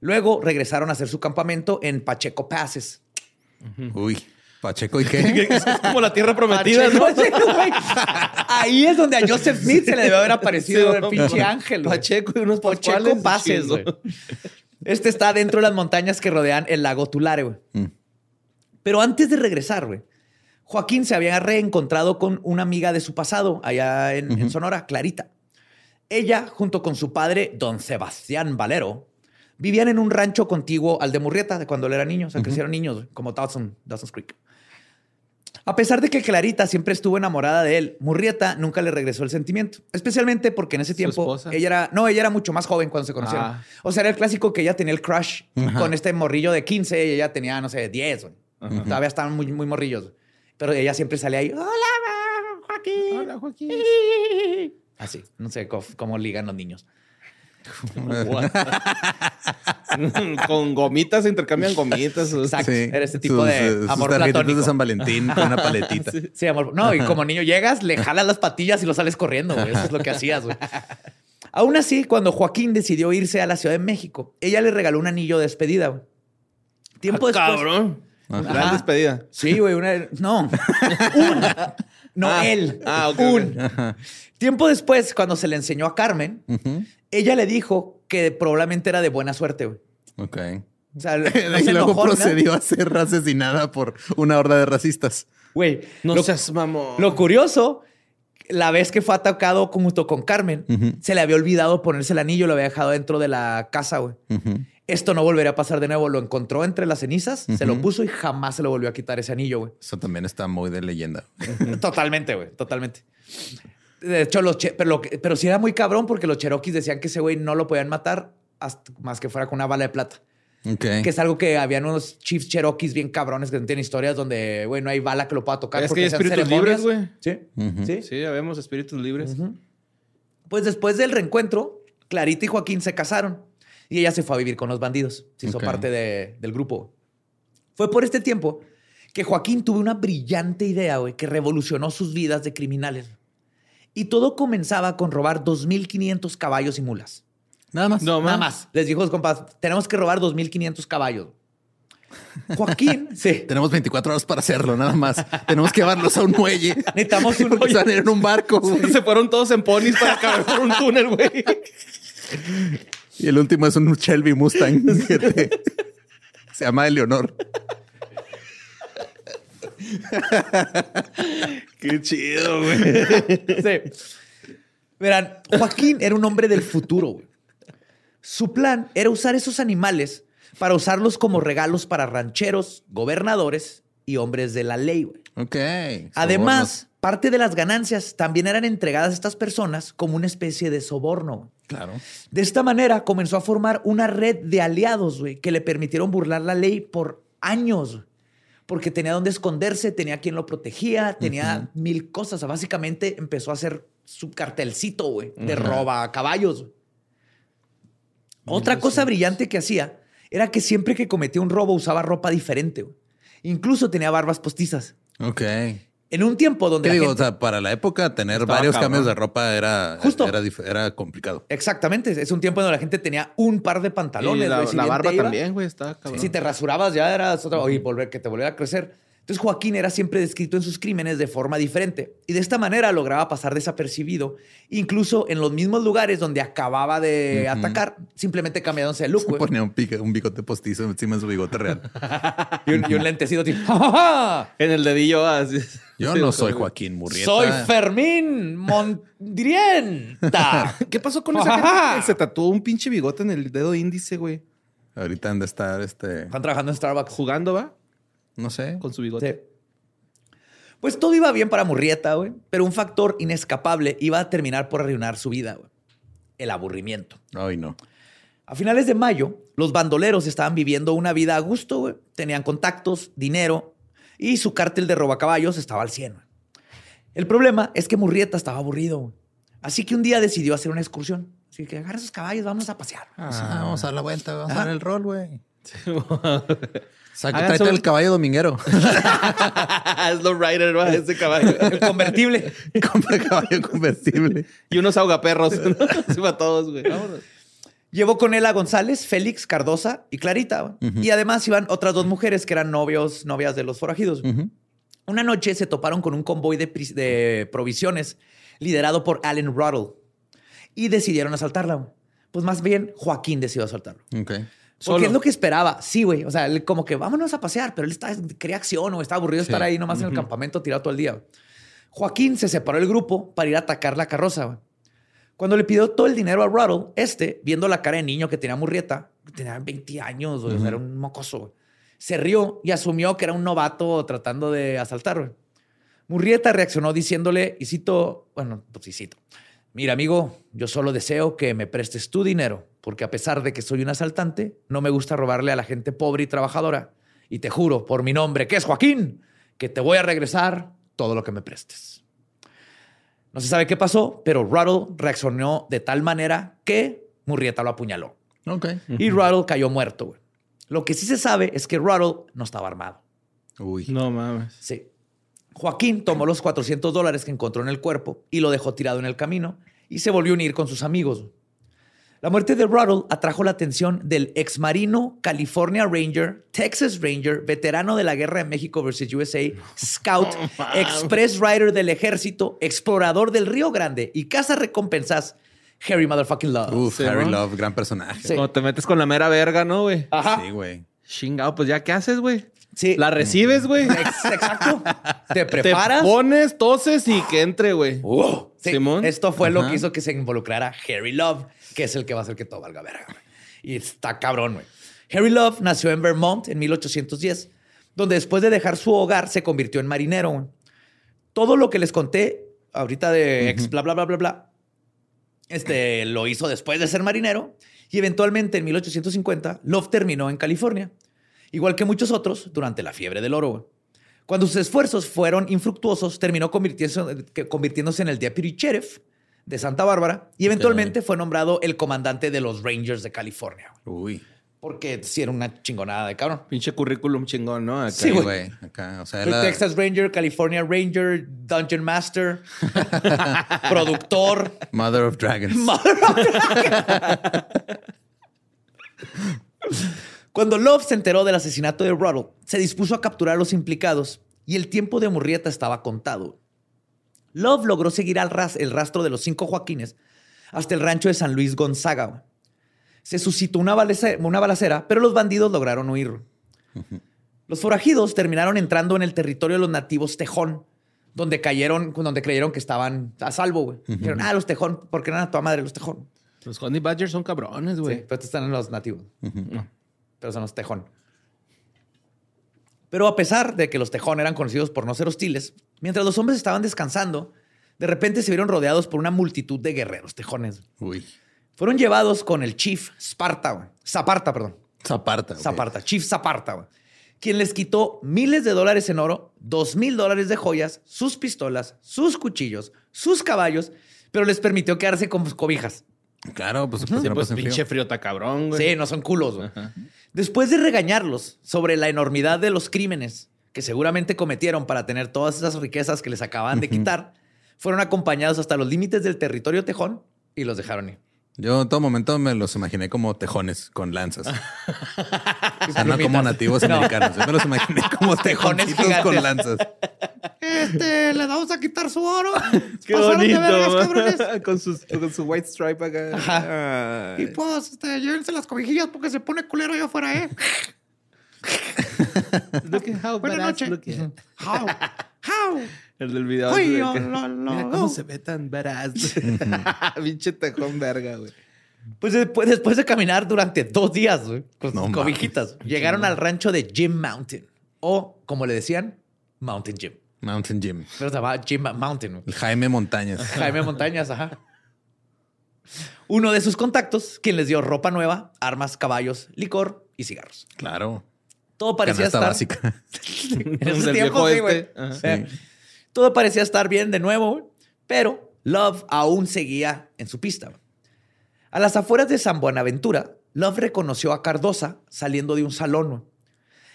Luego regresaron a hacer su campamento en Pacheco Passes. Uy. Pacheco, ¿y qué? Es como la tierra prometida, ¿no? Pacheco, sí, güey. Ahí es donde a Joseph Smith se le debe haber aparecido Sí, el pinche no. ángel. güey. Pacheco y unos Pacheco güey. Este está dentro de las montañas que rodean el lago Tulare, güey. Mm. Pero antes de regresar, güey, Joaquín se había reencontrado con una amiga de su pasado allá en, en Sonora, Clarita. Ella, junto con su padre, don Sebastián Valero, vivían en un rancho contiguo al de Murrieta de cuando él era niño. O sea, crecieron niños, como Dawson, Dawson's Creek. A pesar de que Clarita siempre estuvo enamorada de él, Murrieta nunca le regresó el sentimiento. Especialmente porque en ese ¿Su tiempo ella era, no, ella era mucho más joven cuando se conocieron. Ah. O sea, era el clásico que ella tenía el crush con este morrillo de 15 y ella tenía, no sé, 10. güey. Todavía estaban muy, muy morrillos. Pero ella siempre salía ahí, hola, Joaquín. Hola, Joaquín. Así, no sé cómo, cómo ligan los niños. Con gomitas se intercambian gomitas. Exacto. Sí. Era este tipo Sus, de eh, sus amor tarjetitas platónico. de San Valentín con una paletita. Sí, amor. No, y como niño llegas, le jalas las patillas y lo sales corriendo, güey. Eso es lo que hacías, güey. Aún así, cuando Joaquín decidió irse a la Ciudad de México, ella le regaló un anillo de despedida, güey. Tiempo Ah, después. Cabrón. Gran despedida. Sí, güey, una. No. un. No Ah. él. Ah, ok, un. Tiempo después, cuando se le enseñó a Carmen, ella le dijo que probablemente era de buena suerte, güey. Ok. O sea, no y se luego enojó, ¿no? procedió a ser asesinada por una horda de racistas. Güey, No lo, seas mamón. lo curioso, la vez que fue atacado junto con Carmen, se le había olvidado ponerse el anillo, lo había dejado dentro de la casa, güey. Ujú. Esto no volvería a pasar de nuevo. Lo encontró entre las cenizas, se lo puso y jamás se lo volvió a quitar ese anillo, güey. Eso también está muy de leyenda. Totalmente, güey, totalmente. De hecho, los che- pero, lo que- pero sí era muy cabrón porque los cherokees decían que ese güey no lo podían matar hasta- más que fuera con una bala de plata. Que es algo que habían unos chiefs cherokees bien cabrones que tienen historias donde, güey, no hay bala que lo pueda tocar. Es porque que hay espíritus ceremonias. libres, güey. Sí, sí. Sí, ya vemos espíritus libres. Pues después del reencuentro, Clarita y Joaquín se casaron y ella se fue a vivir con los bandidos. Se hizo Ok. parte de- del grupo. Fue por este tiempo que Joaquín tuvo una brillante idea, güey, que revolucionó sus vidas de criminales. Y todo comenzaba con robar 2.500 caballos y mulas. Nada más. No, Nada más. Les dijo a los compas, tenemos que robar 2.500 caballos. Joaquín, sí. Tenemos 24 horas para hacerlo, nada más. Tenemos que llevarlos a un muelle. Necesitamos un... Están en un barco. Se fueron todos en ponis para caber por un túnel, güey. Y el último es un Shelby Mustang. que te- Se llama Eleonor. Qué chido, güey. Sí. Verán, Joaquín era un hombre del futuro. güey. Su plan era usar esos animales para usarlos como regalos para rancheros, gobernadores y hombres de la ley. güey. Ok. Además, parte de las ganancias también eran entregadas a estas personas como una especie de soborno. Claro. De esta manera comenzó a formar una red de aliados güey, que le permitieron burlar la ley por años. Porque tenía donde esconderse, tenía quien lo protegía, tenía mil cosas. O sea, básicamente empezó a hacer su cartelcito güey, de roba a caballos. Otra cosa brillante que hacía era que siempre que cometía un robo usaba ropa diferente. güey. Incluso tenía barbas postizas. Ok. En un tiempo donde... ¿Qué la digo? gente- O sea, para la época, tener Estaba varios cabrón. cambios de ropa era, Justo. era, complicado. Exactamente. Es un tiempo donde la gente tenía un par de pantalones. Y la. Si barba iba- también, güey, está cabrón. Si te rasurabas ya eras otra, y volver, que te volviera a crecer. Entonces Joaquín era siempre descrito en sus crímenes de forma diferente y de esta manera lograba pasar desapercibido, incluso en los mismos lugares donde acababa de atacar, simplemente cambiándose de look. Se güey. ponía un, pique- un bigote postizo encima de su bigote real. Y un, y un lentecito tipo, "Ja, ja, ja, En el dedillo así. Yo Sí, no soy Joaquín Murrieta. Soy Fermín Mondrienta. ¿Qué pasó con esa gente que se tatuó un pinche bigote en el dedo índice, güey? Ahorita han de estar, este, Están trabajando en Starbucks. Jugando, ¿va? No sé. Con su bigote. Sí. Pues todo iba bien para Murrieta, güey. Pero un factor inescapable iba a terminar por arruinar su vida, güey. El aburrimiento. Ay, no. A finales de mayo, los bandoleros estaban viviendo una vida a gusto, güey. Tenían contactos, dinero y su cártel de robacaballos estaba al 100. güey. El problema es que Murrieta estaba aburrido, güey. Así que un día decidió hacer una excursión. Así que agarra sus caballos, vamos a pasear. Vamos a- vamos a dar la vuelta, vamos a dar el rol, güey. Hagan tráete sobre- el caballo dominguero. es lo rider, va, ese caballo. El convertible. Compra caballo convertible. y unos ahogaperros. Así para todos, güey. Vámonos. Llevó con él a González, Félix, Cardosa y Clarita. Y además iban otras dos mujeres que eran novios, novias de los forajidos. Una noche se toparon con un convoy de, provisiones liderado por Allen Ruddle y decidieron asaltarla. Pues más bien Joaquín decidió asaltarlo. Ok. Porque Solo. es lo que esperaba. Sí, güey. O sea, él como que vámonos a pasear, pero él está, quería acción o estaba aburrido de estar ahí nomás en el campamento tirado todo el día. Joaquín se separó del grupo para ir a atacar la carroza. güey. Cuando le pidió todo el dinero a Ruddle, este, viendo la cara de niño que tenía Murrieta, que tenía 20 años, o sea, era un mocoso, güey, se rió y asumió que era un novato tratando de asaltar. Murrieta reaccionó diciéndole, y cito, bueno, pues sí cito, mira amigo, yo solo deseo que me prestes tu dinero, porque a pesar de que soy un asaltante, no me gusta robarle a la gente pobre y trabajadora. Y te juro, por mi nombre, que es Joaquín, que te voy a regresar todo lo que me prestes. No se sabe qué pasó, pero Ruddle reaccionó de tal manera que Murrieta lo apuñaló. Ok. Y Ruddle cayó muerto. güey. Lo que sí se sabe es que Ruddle no estaba armado. Uy. No mames. Sí. Joaquín tomó los 400 dólares que encontró en el cuerpo y lo dejó tirado en el camino y se volvió a unir con sus amigos. La muerte de Ruddle atrajo la atención del exmarino California Ranger, Texas Ranger, veterano de la Guerra de México versus USA, Scout, Express Rider del Ejército, explorador del Río Grande y caza recompensas, Harry Motherfucking Love. Uf, Sí, Harry ¿no? Love, gran personaje. Sí. Cuando te metes con la mera verga, ¿no, güey? Ajá. Sí, güey. Chingado, pues ya, ¿qué haces, güey? Sí. La recibes, güey. Ex- Exacto. Te Te preparas. pones, toses y que entre, güey. Uh, sí, Simón. Esto fue lo que hizo que se involucrara Harry Love, que es el que va a hacer que todo valga verga. güey. Y está cabrón, güey. Harry Love nació en Vermont en 1810, donde después de dejar su hogar se convirtió en marinero. güey. Todo lo que les conté ahorita de ex bla, bla, bla, bla, bla, este, lo hizo después de ser marinero y eventualmente en 1850 Love terminó en California, igual que muchos otros durante la fiebre del oro. güey. Cuando sus esfuerzos fueron infructuosos, terminó convirtiéndose, convirtiéndose en el deputy sheriff de Santa Bárbara y eventualmente fue nombrado el comandante de los Rangers de California. Uy. Porque sí era una chingonada de cabrón. Pinche currículum chingón, ¿no? Acá. Sí, güey. Acá, o sea, la- Texas Ranger, California Ranger, Dungeon Master, productor. Mother of Dragons. Cuando Love se enteró del asesinato de Ruddle, se dispuso a capturar a los implicados y el tiempo de Murrieta estaba contado. Love logró seguir al ras- el rastro de los cinco Joaquines hasta el rancho de San Luis Gonzaga. güey. Se suscitó una, balace- una balacera, pero los bandidos lograron huir. Los forajidos terminaron entrando en el territorio de los nativos Tejón, donde cayeron, donde creyeron que estaban a salvo. güey. Dijeron, ah, los Tejón, porque eran a toda madre los Tejón. Los Honey Badgers son cabrones, Sí, güey. pero estos están en los nativos. Pero son los tejón. Pero a pesar de que los tejón eran conocidos por no ser hostiles, mientras los hombres estaban descansando, de repente se vieron rodeados por una multitud de guerreros tejones. Uy. Fueron llevados con el chief Sparta, güey. Zaparta, perdón. Zaparta. Zaparta, Chief Zaparta, güey. Quien les quitó miles de dólares en oro, dos mil dólares de joyas, sus pistolas, sus cuchillos, sus caballos, pero les permitió quedarse con cobijas. Claro, pues, Sí, pues, no pues pinche frío está cabrón, güey. Sí, no son culos. güey. Después de regañarlos sobre la enormidad de los crímenes que seguramente cometieron para tener todas esas riquezas que les acaban de quitar, fueron acompañados hasta los límites del territorio tejón y los dejaron ir. Yo en todo momento me los imaginé como tejones con lanzas. o sea, no como nativos No. americanos. Yo me los imaginé como Tejones con lanzas. Este, le vamos a quitar su oro. Qué Pasaron de bonito. vergas, con, sus- con su white stripe acá. Ajá. Y pues, este, llévense las cobijillas porque se pone culero allá afuera, ¿eh? Look at how Buenas noches. How? How? El del video. Uy, de oh, que- lo, lo, Mira cómo oh. se ve tan badass. Pinche tejón verga, güey. Pues después, después de caminar durante dos días güey, con No cobijitas, llegaron al rancho de Jim Mountain. O, como le decían, Mountain Jim. Mountain Gym. Pero se llamaba Jim Mountain. güey. El Jaime Montañas. Jaime Montañas, ajá. Uno de sus contactos, quien les dio ropa nueva, armas, caballos, licor y cigarros. Claro. Todo parecía Canasta estar... básica. En sí, güey. este. Todo parecía estar bien de nuevo, pero Love aún seguía en su pista. A las afueras de San Buenaventura, Love reconoció a Cardosa saliendo de un salón.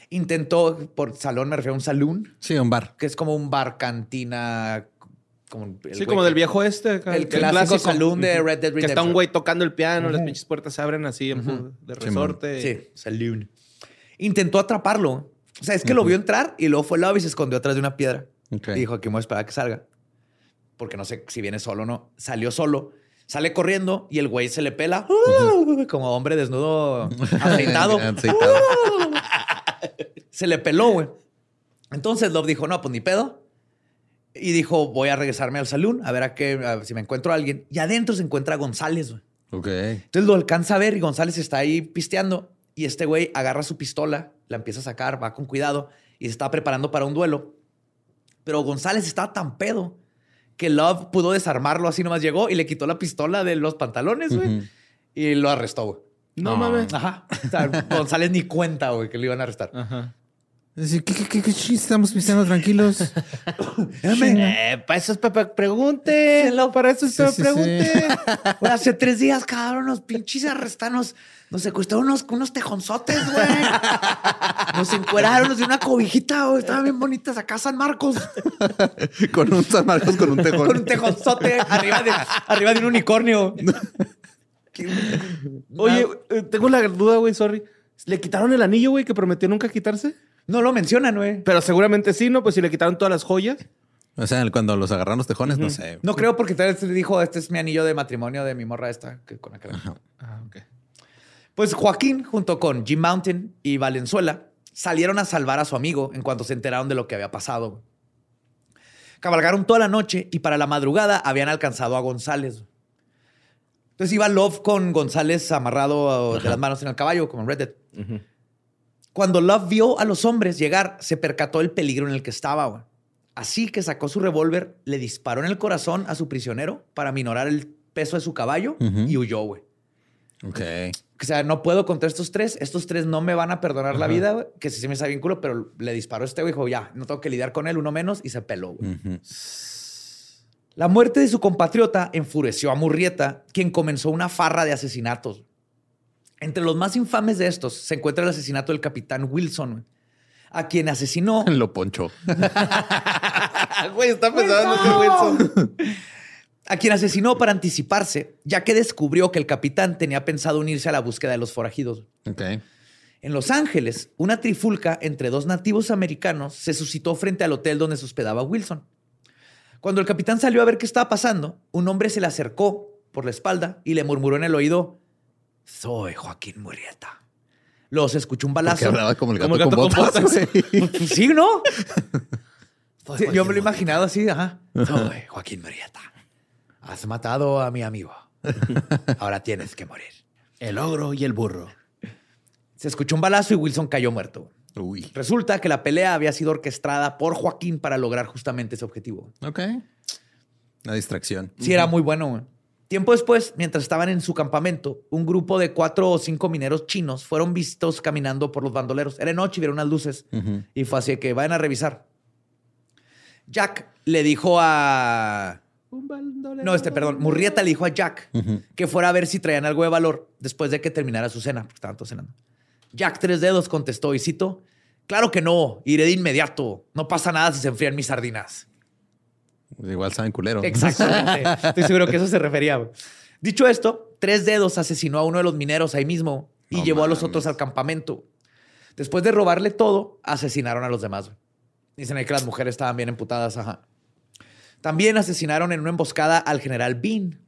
Intentó, por salón me refiero a un saloon, Sí, un bar. que es como un bar cantina. Como el Sí, güey como del viejo este. el clásico saloon de Red Dead Que está un Redemption. güey tocando el piano, las pinches puertas se abren así en pu- de resorte. Sí, saloon. Intentó atraparlo. O sea, es que lo vio entrar y luego fue Love y se escondió atrás de una piedra. Y dijo, aquí me voy a esperar a que salga. Porque no sé si viene solo o no. Salió solo. Sale corriendo y el güey se le pela como hombre desnudo aceitado. Aceitado. se le peló, güey. Entonces Love dijo, no, pues ni pedo. Y dijo, voy a regresarme al salón a ver a qué, a ver si me encuentro a alguien. Y adentro se encuentra González, güey. Ok. Entonces lo alcanza a ver y González está ahí pisteando. Y este güey agarra su pistola, la empieza a sacar, va con cuidado y se está preparando para un duelo. Pero González estaba tan pedo que Love pudo desarmarlo así nomás llegó y le quitó la pistola de los pantalones, güey. Y lo arrestó, güey. No No. mames. Ajá. O sea, González ni cuenta, güey, que lo iban a arrestar. Ajá. Es decir, ¿qué, qué, qué? Estamos pisteando tranquilos. Eh, para eso es para pregunte. Para eso es Sí, para sí. Güey, hace tres días, cabrón, los pinches arrestanos nos secuestraron unos, unos tejonzotes, güey. Nos encueraron, nos dieron una cobijita, güey. Estaban bien bonitas acá San Marcos. con un San Marcos con un tejón. Con un tejonzote arriba de, arriba de un unicornio. Oye, eh, tengo la duda, güey, sorry. ¿Le quitaron el anillo, güey, que prometió nunca quitarse? No lo mencionan, güey. Pero seguramente sí, ¿no? Pues si le quitaron todas las joyas. O sea, cuando los agarraron los tejones, no sé. No creo porque tal vez le dijo, este es mi anillo de matrimonio de mi morra esta. Que con aquel. Ah, ok. Pues Joaquín, junto con Jim Mountain y Valenzuela, salieron a salvar a su amigo en cuanto se enteraron de lo que había pasado. Cabalgaron toda la noche y para la madrugada habían alcanzado a González. Entonces iba Love con González amarrado de las manos en el caballo, como en Red Dead. Cuando Love vio a los hombres llegar, se percató el peligro en el que estaba. güey. Así que sacó su revólver, le disparó en el corazón a su prisionero para minorar el peso de su caballo y huyó, güey. Ok. O sea, no puedo contra estos tres. Estos tres no me van a perdonar la vida, güey. Que sí se me sabe bien culo, pero le disparó a este güey. Dijo, ya, no tengo que lidiar con él, uno menos, y se peló, güey. La muerte de su compatriota enfureció a Murrieta, quien comenzó una farra de asesinatos. Entre los más infames de estos se encuentra el asesinato del capitán Wilson, a quien asesinó. Lo poncho. Güey, está pensando en Wilson. a quien asesinó para anticiparse, ya que descubrió que el capitán tenía pensado unirse a la búsqueda de los forajidos. Ok. En Los Ángeles, una trifulca entre dos nativos americanos se suscitó frente al hotel donde se hospedaba Wilson. Cuando el capitán salió a ver qué estaba pasando, un hombre se le acercó por la espalda y le murmuró en el oído, soy Joaquín Murrieta. Luego se escuchó un Porque balazo. hablaba como el gato, Como el gato con con botas. Pues sí, ¿no? Sí, yo me lo he imaginado así, ajá. Soy Joaquín Murrieta. Has matado a mi amigo. Ahora tienes que morir. El ogro y el burro. Se escuchó un balazo y Wilson cayó muerto. Uy. Resulta que la pelea había sido orquestada por Joaquín para lograr justamente ese objetivo. Ok. Una distracción. Sí, era muy bueno. Tiempo después, mientras estaban en su campamento, un grupo de cuatro o cinco mineros chinos fueron vistos caminando por los bandoleros. Era noche y vieron unas luces. Y fue así de que vayan a revisar. Jack le dijo a... No, este, perdón. Murrieta le dijo a Jack que fuera a ver si traían algo de valor después de que terminara su cena, porque estaban todos cenando. Jack Tres Dedos contestó y cito, claro que no, iré de inmediato. No pasa nada si se enfrían mis sardinas. Igual saben culero. Exactamente. Estoy seguro que eso se refería. Dicho esto, tres dedos asesinó a uno de los mineros ahí mismo y No llevó a los otros al campamento. Después de robarle todo, asesinaron a los demás. Dicen ahí que las mujeres estaban bien emputadas. Ajá. También asesinaron en una emboscada al general Bean,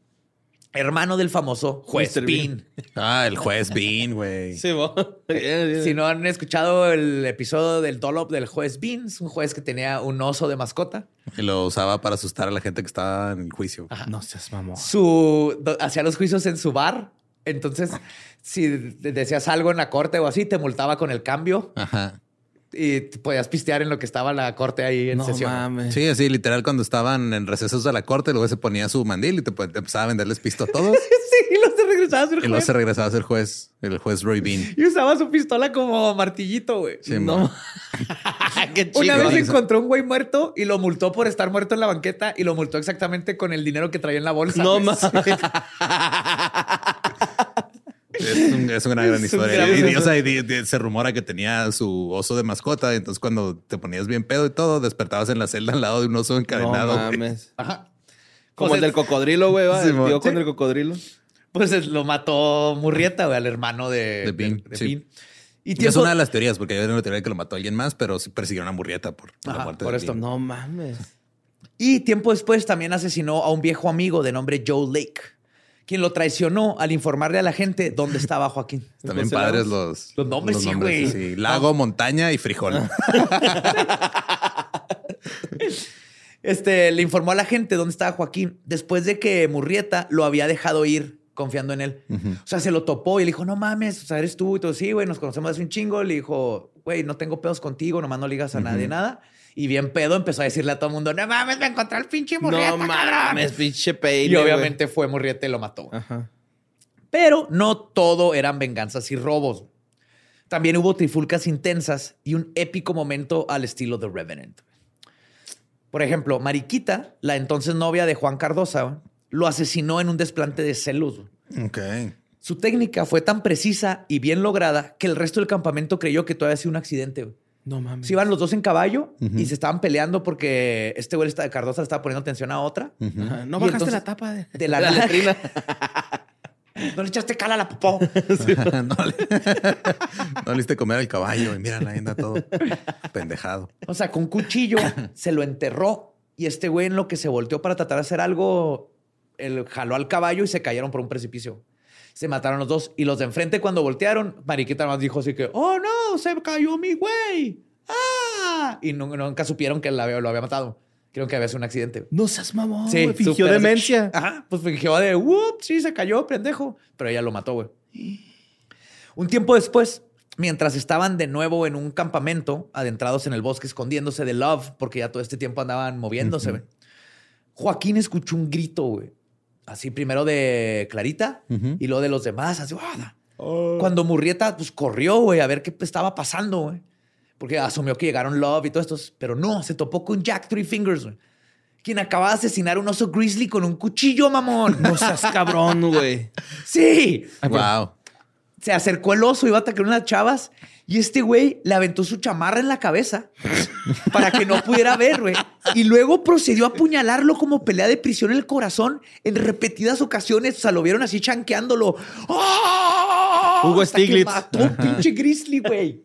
hermano del famoso juez Mr. Bean. Ah, el juez Bean, güey. Sí. Si no han escuchado el episodio del Dollop del juez Bean, es un juez que tenía un oso de mascota. Y lo usaba para asustar a la gente que estaba en el juicio. No seas mamón. Su, hacía los juicios en su bar. Entonces, si de- decías algo en la corte o así, te multaba con el cambio Ajá. Y te podías pistear en lo que estaba la corte ahí en No sesión. mames. Sí, así literal cuando estaban en recesos de la corte, luego se ponía su mandil y te, te empezaba a venderles pisto a todos. Sí, y luego se regresaba a ser y luego juez. se regresaba a ser juez, el juez Roy Bean. Y usaba su pistola como martillito, güey. Sí, No. Qué Una vez encontró un güey muerto y lo multó por estar muerto en la banqueta y lo multó exactamente con el dinero que traía en la bolsa. No mames. Es, un- es una gran Es un historia. gran- Y, o sea, y se rumora que tenía su oso de mascota. Entonces, cuando te ponías bien pedo y todo, despertabas en la celda al lado de un oso No encadenado. güey. mames. Ajá. Como Pues el del cocodrilo, güey. Sí, El tío con el cocodrilo. Pues es- lo mató Murrieta, güey, al hermano de, De Bean, de sí. Bean. Y es una de las teorías, porque hay una teoría de que lo mató alguien más, pero sí persiguieron a Murrieta por la Ajá, muerte por de esto. Bean. No mames. Y tiempo después también asesinó a un viejo amigo de nombre Joe Lake, quien lo traicionó al informarle a la gente dónde estaba Joaquín. También padres los, Los nombres, sí, güey. sí. Lago, montaña y frijol. Este le informó a la gente dónde estaba Joaquín después de que Murrieta lo había dejado ir confiando en él. O sea, se lo topó y le dijo, no mames, o sea, eres tú y todo. Sí, güey, nos conocemos hace un chingo. Le dijo, güey, no tengo pedos contigo, nomás no le digas a nadie nada. Y bien pedo empezó a decirle a todo el mundo, no mames, me encontré al pinche Murrieta, No cabrón". mames, pinche peine. Y obviamente fue Murrieta y lo mató. Ajá. Pero no todo eran venganzas y robos. También hubo trifulcas intensas y un épico momento al estilo de Revenant. Por ejemplo, Mariquita, la entonces novia de Juan Cardosa, lo asesinó en un desplante de celos. ok. Su técnica fue tan precisa y bien lograda que el resto del campamento creyó que todavía había sido un accidente. No mames. Se iban los dos en caballo y se estaban peleando porque este güey de Cardosa le estaba poniendo atención a otra. No Y bajaste entonces- la tapa de, de la letrina. No le echaste cala a la popó. no, le, no le diste comer al caballo y mira, ahí anda todo pendejado. O sea, con un cuchillo se lo enterró y este güey en lo que se volteó para tratar de hacer algo, él jaló al caballo y se cayeron por un precipicio. Se mataron los dos y los de enfrente cuando voltearon, Mariquita más dijo así que, oh no, se cayó mi güey. Ah, y nu- nunca supieron que la lo había matado. Creo que había sido un accidente. No seas mamón. Sí. Fingió súper así. demencia. Ajá, pues fingió de, whoop, sí, se cayó, pendejo. Pero ella lo mató, güey. Un tiempo después, mientras estaban de nuevo en un campamento, adentrados en el bosque, escondiéndose de Love, porque ya todo este tiempo andaban moviéndose, Joaquín escuchó un grito, güey. Así primero de Clarita y luego de los demás. Así, "Ah". Cuando Murrieta, pues corrió, güey, a ver qué estaba pasando, güey. Porque asumió que llegaron Love y todo esto. Pero no, se topó con Jack Three Fingers, güey. Quien acaba de asesinar a un oso grizzly con un cuchillo, mamón. No seas cabrón, güey. Sí. Wow. Se acercó el oso, iba a atacar unas chavas. Y este güey le aventó su chamarra en la cabeza para que no pudiera ver, güey. Y luego procedió a apuñalarlo como pelea de prisión en el corazón en repetidas ocasiones. O sea, lo vieron así chanqueándolo. ¡Ah! Hugo Hasta que Stiglitz. mató a un pinche grizzly, güey.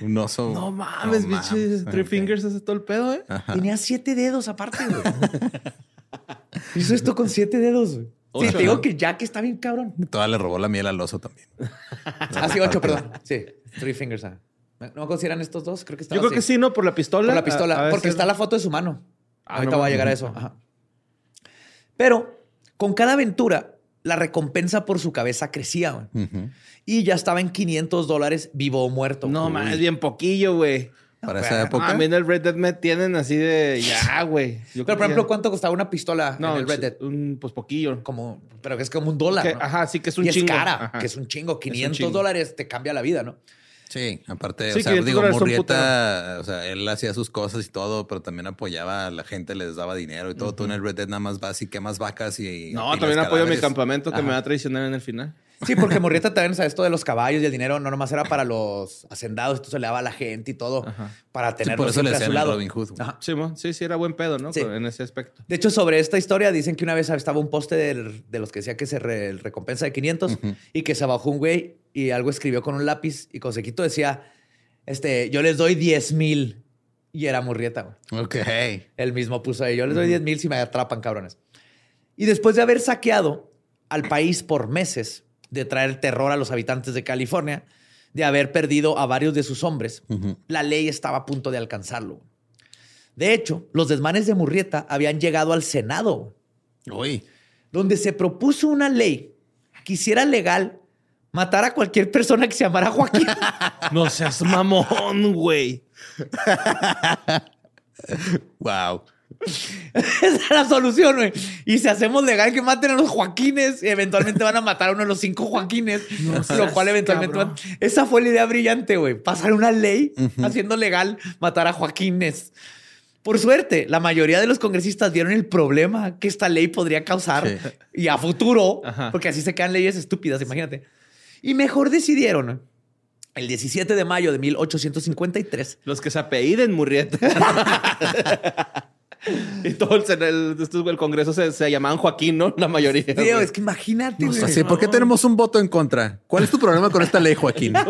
Un oso. No mames, No mames. Three. Fingers hace todo el pedo, eh. Tenía siete dedos aparte, güey. Hizo esto con siete dedos, güey. Sí, te digo ¿no? que Jack está bien cabrón. Toda le robó la miel al oso también. Ah, sí, ocho, perdón. Sí, three fingers. ah. ¿No consideran estos dos? Creo que Yo creo que sí, ¿no? Por la pistola. Por la pistola, A- a veces- porque está la foto de su mano. Ah, Ahorita no voy a llegar a eso. Ajá. Pero con cada aventura, la recompensa por su cabeza crecía güey. Ujú. y ya estaba en 500 dólares vivo o muerto. No, Uy. más bien poquillo, güey. Para esa época. A mí en el Red Dead me tienen así de ya, güey. Yo Pero, creo por ejemplo, ya- ¿cuánto costaba una pistola no, en el Red Dead? Un, pues poquillo. Como, pero que es como un dólar. Que- ¿no? ajá, sí que es un y chingo. es cara, Ajá. que es un chingo. un 500 chingo. dólares te cambia la vida, ¿no? Sí, aparte, Sí, o sea, 500 digo, Murrieta, o sea, él hacía sus cosas y todo, pero también apoyaba a la gente, les daba dinero y todo. Tú en el Red Dead nada más vas y quemas vacas y. No, también apoyo a mi campamento que Ajá. me va a traicionar en el final. Sí, porque Murrieta también, o sea, esto de los caballos y el dinero no nomás era para los hacendados, esto se le daba a la gente y todo para Sí, tenerlo por eso le a su el lado. Robin Hood. Ajá. Sí, sí, sí, era buen pedo, ¿no? Sí. En ese aspecto. De hecho, sobre esta historia dicen que una vez estaba un poste del- de los que decía que se re- recompensa de 500 y que se bajó un güey y algo escribió con un lápiz y con sequito decía, este, yo les doy 10 mil. Y era Murrieta, güey. Ok. Él mismo puso ahí, yo les doy 10 mil si me atrapan, cabrones. Y después de haber saqueado al país por meses, de traer terror a los habitantes de California, de haber perdido a varios de sus hombres, la ley estaba a punto de alcanzarlo. De hecho, los desmanes de Murrieta habían llegado al Senado, Uy. donde se propuso una ley que hiciera legal matar a cualquier persona que se llamara Joaquín. No seas mamón, güey. Wow. Esa es la solución, güey. Y si hacemos legal que maten a los Joaquines, y eventualmente van a matar a uno de los cinco Joaquines, lo cual eventualmente van- Esa fue la idea brillante, güey. Pasar una ley haciendo legal matar a Joaquines. Por suerte, la mayoría de los congresistas vieron el problema que esta ley podría causar Sí. y a futuro, Ajá. porque así se quedan leyes estúpidas, imagínate. Y mejor decidieron, el 17 de mayo de 1853, Los que se apelliden Murrieta. y todo el, Congreso se, se llamaban Joaquín, ¿no? La mayoría. Tío, es que imagínate, O güey. sea, sí, ¿Por qué tenemos un voto en contra? ¿Cuál es tu problema con esta ley, Joaquín?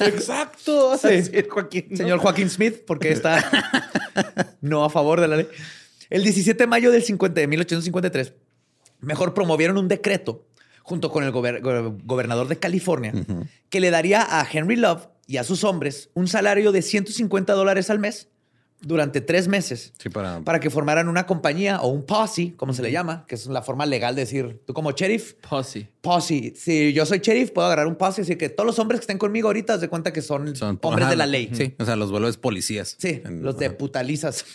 Exacto. vas a Sí. decir Joaquín. ¿no? Señor Joaquín Smith, porque está no a favor de la ley. El 17 de mayo del 50, de 1853, mejor promovieron un decreto junto con el gober- go- gobernador de California que le daría a Henry Love y a sus hombres un salario de 150 dólares al mes durante tres meses Sí, para... para que formaran una compañía o un posse, como se le llama, que es la forma legal de decir, tú como sheriff, Pussy. posse. Si yo soy sheriff, puedo agarrar un posse y decir que todos los hombres que estén conmigo ahorita, haz de cuenta que son, Son hombres ajá, de la ley. Sí, o sea, los vuelves policías. Sí, En- los ajá. deputalizas.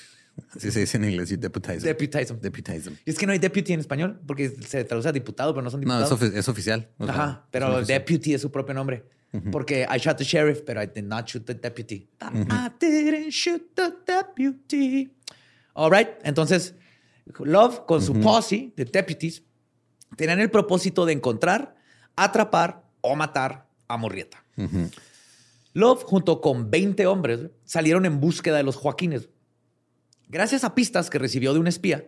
Sí, se dice en inglés, sí, deputize. Deputize. Deputize. Y es que no hay deputy en español porque se traduce a diputado, pero no son No, diputados. es, ofi- es oficial. o sea, Ajá, pero oficial. deputy es su propio nombre. Porque I shot the sheriff, pero I did not shoot the deputy. I didn't shoot the deputy. All right. Entonces, Love con su posse de deputies tenían el propósito de encontrar, atrapar o matar a Murrieta. Love, junto con 20 hombres, salieron en búsqueda de los Joaquines. Gracias a pistas que recibió de un espía,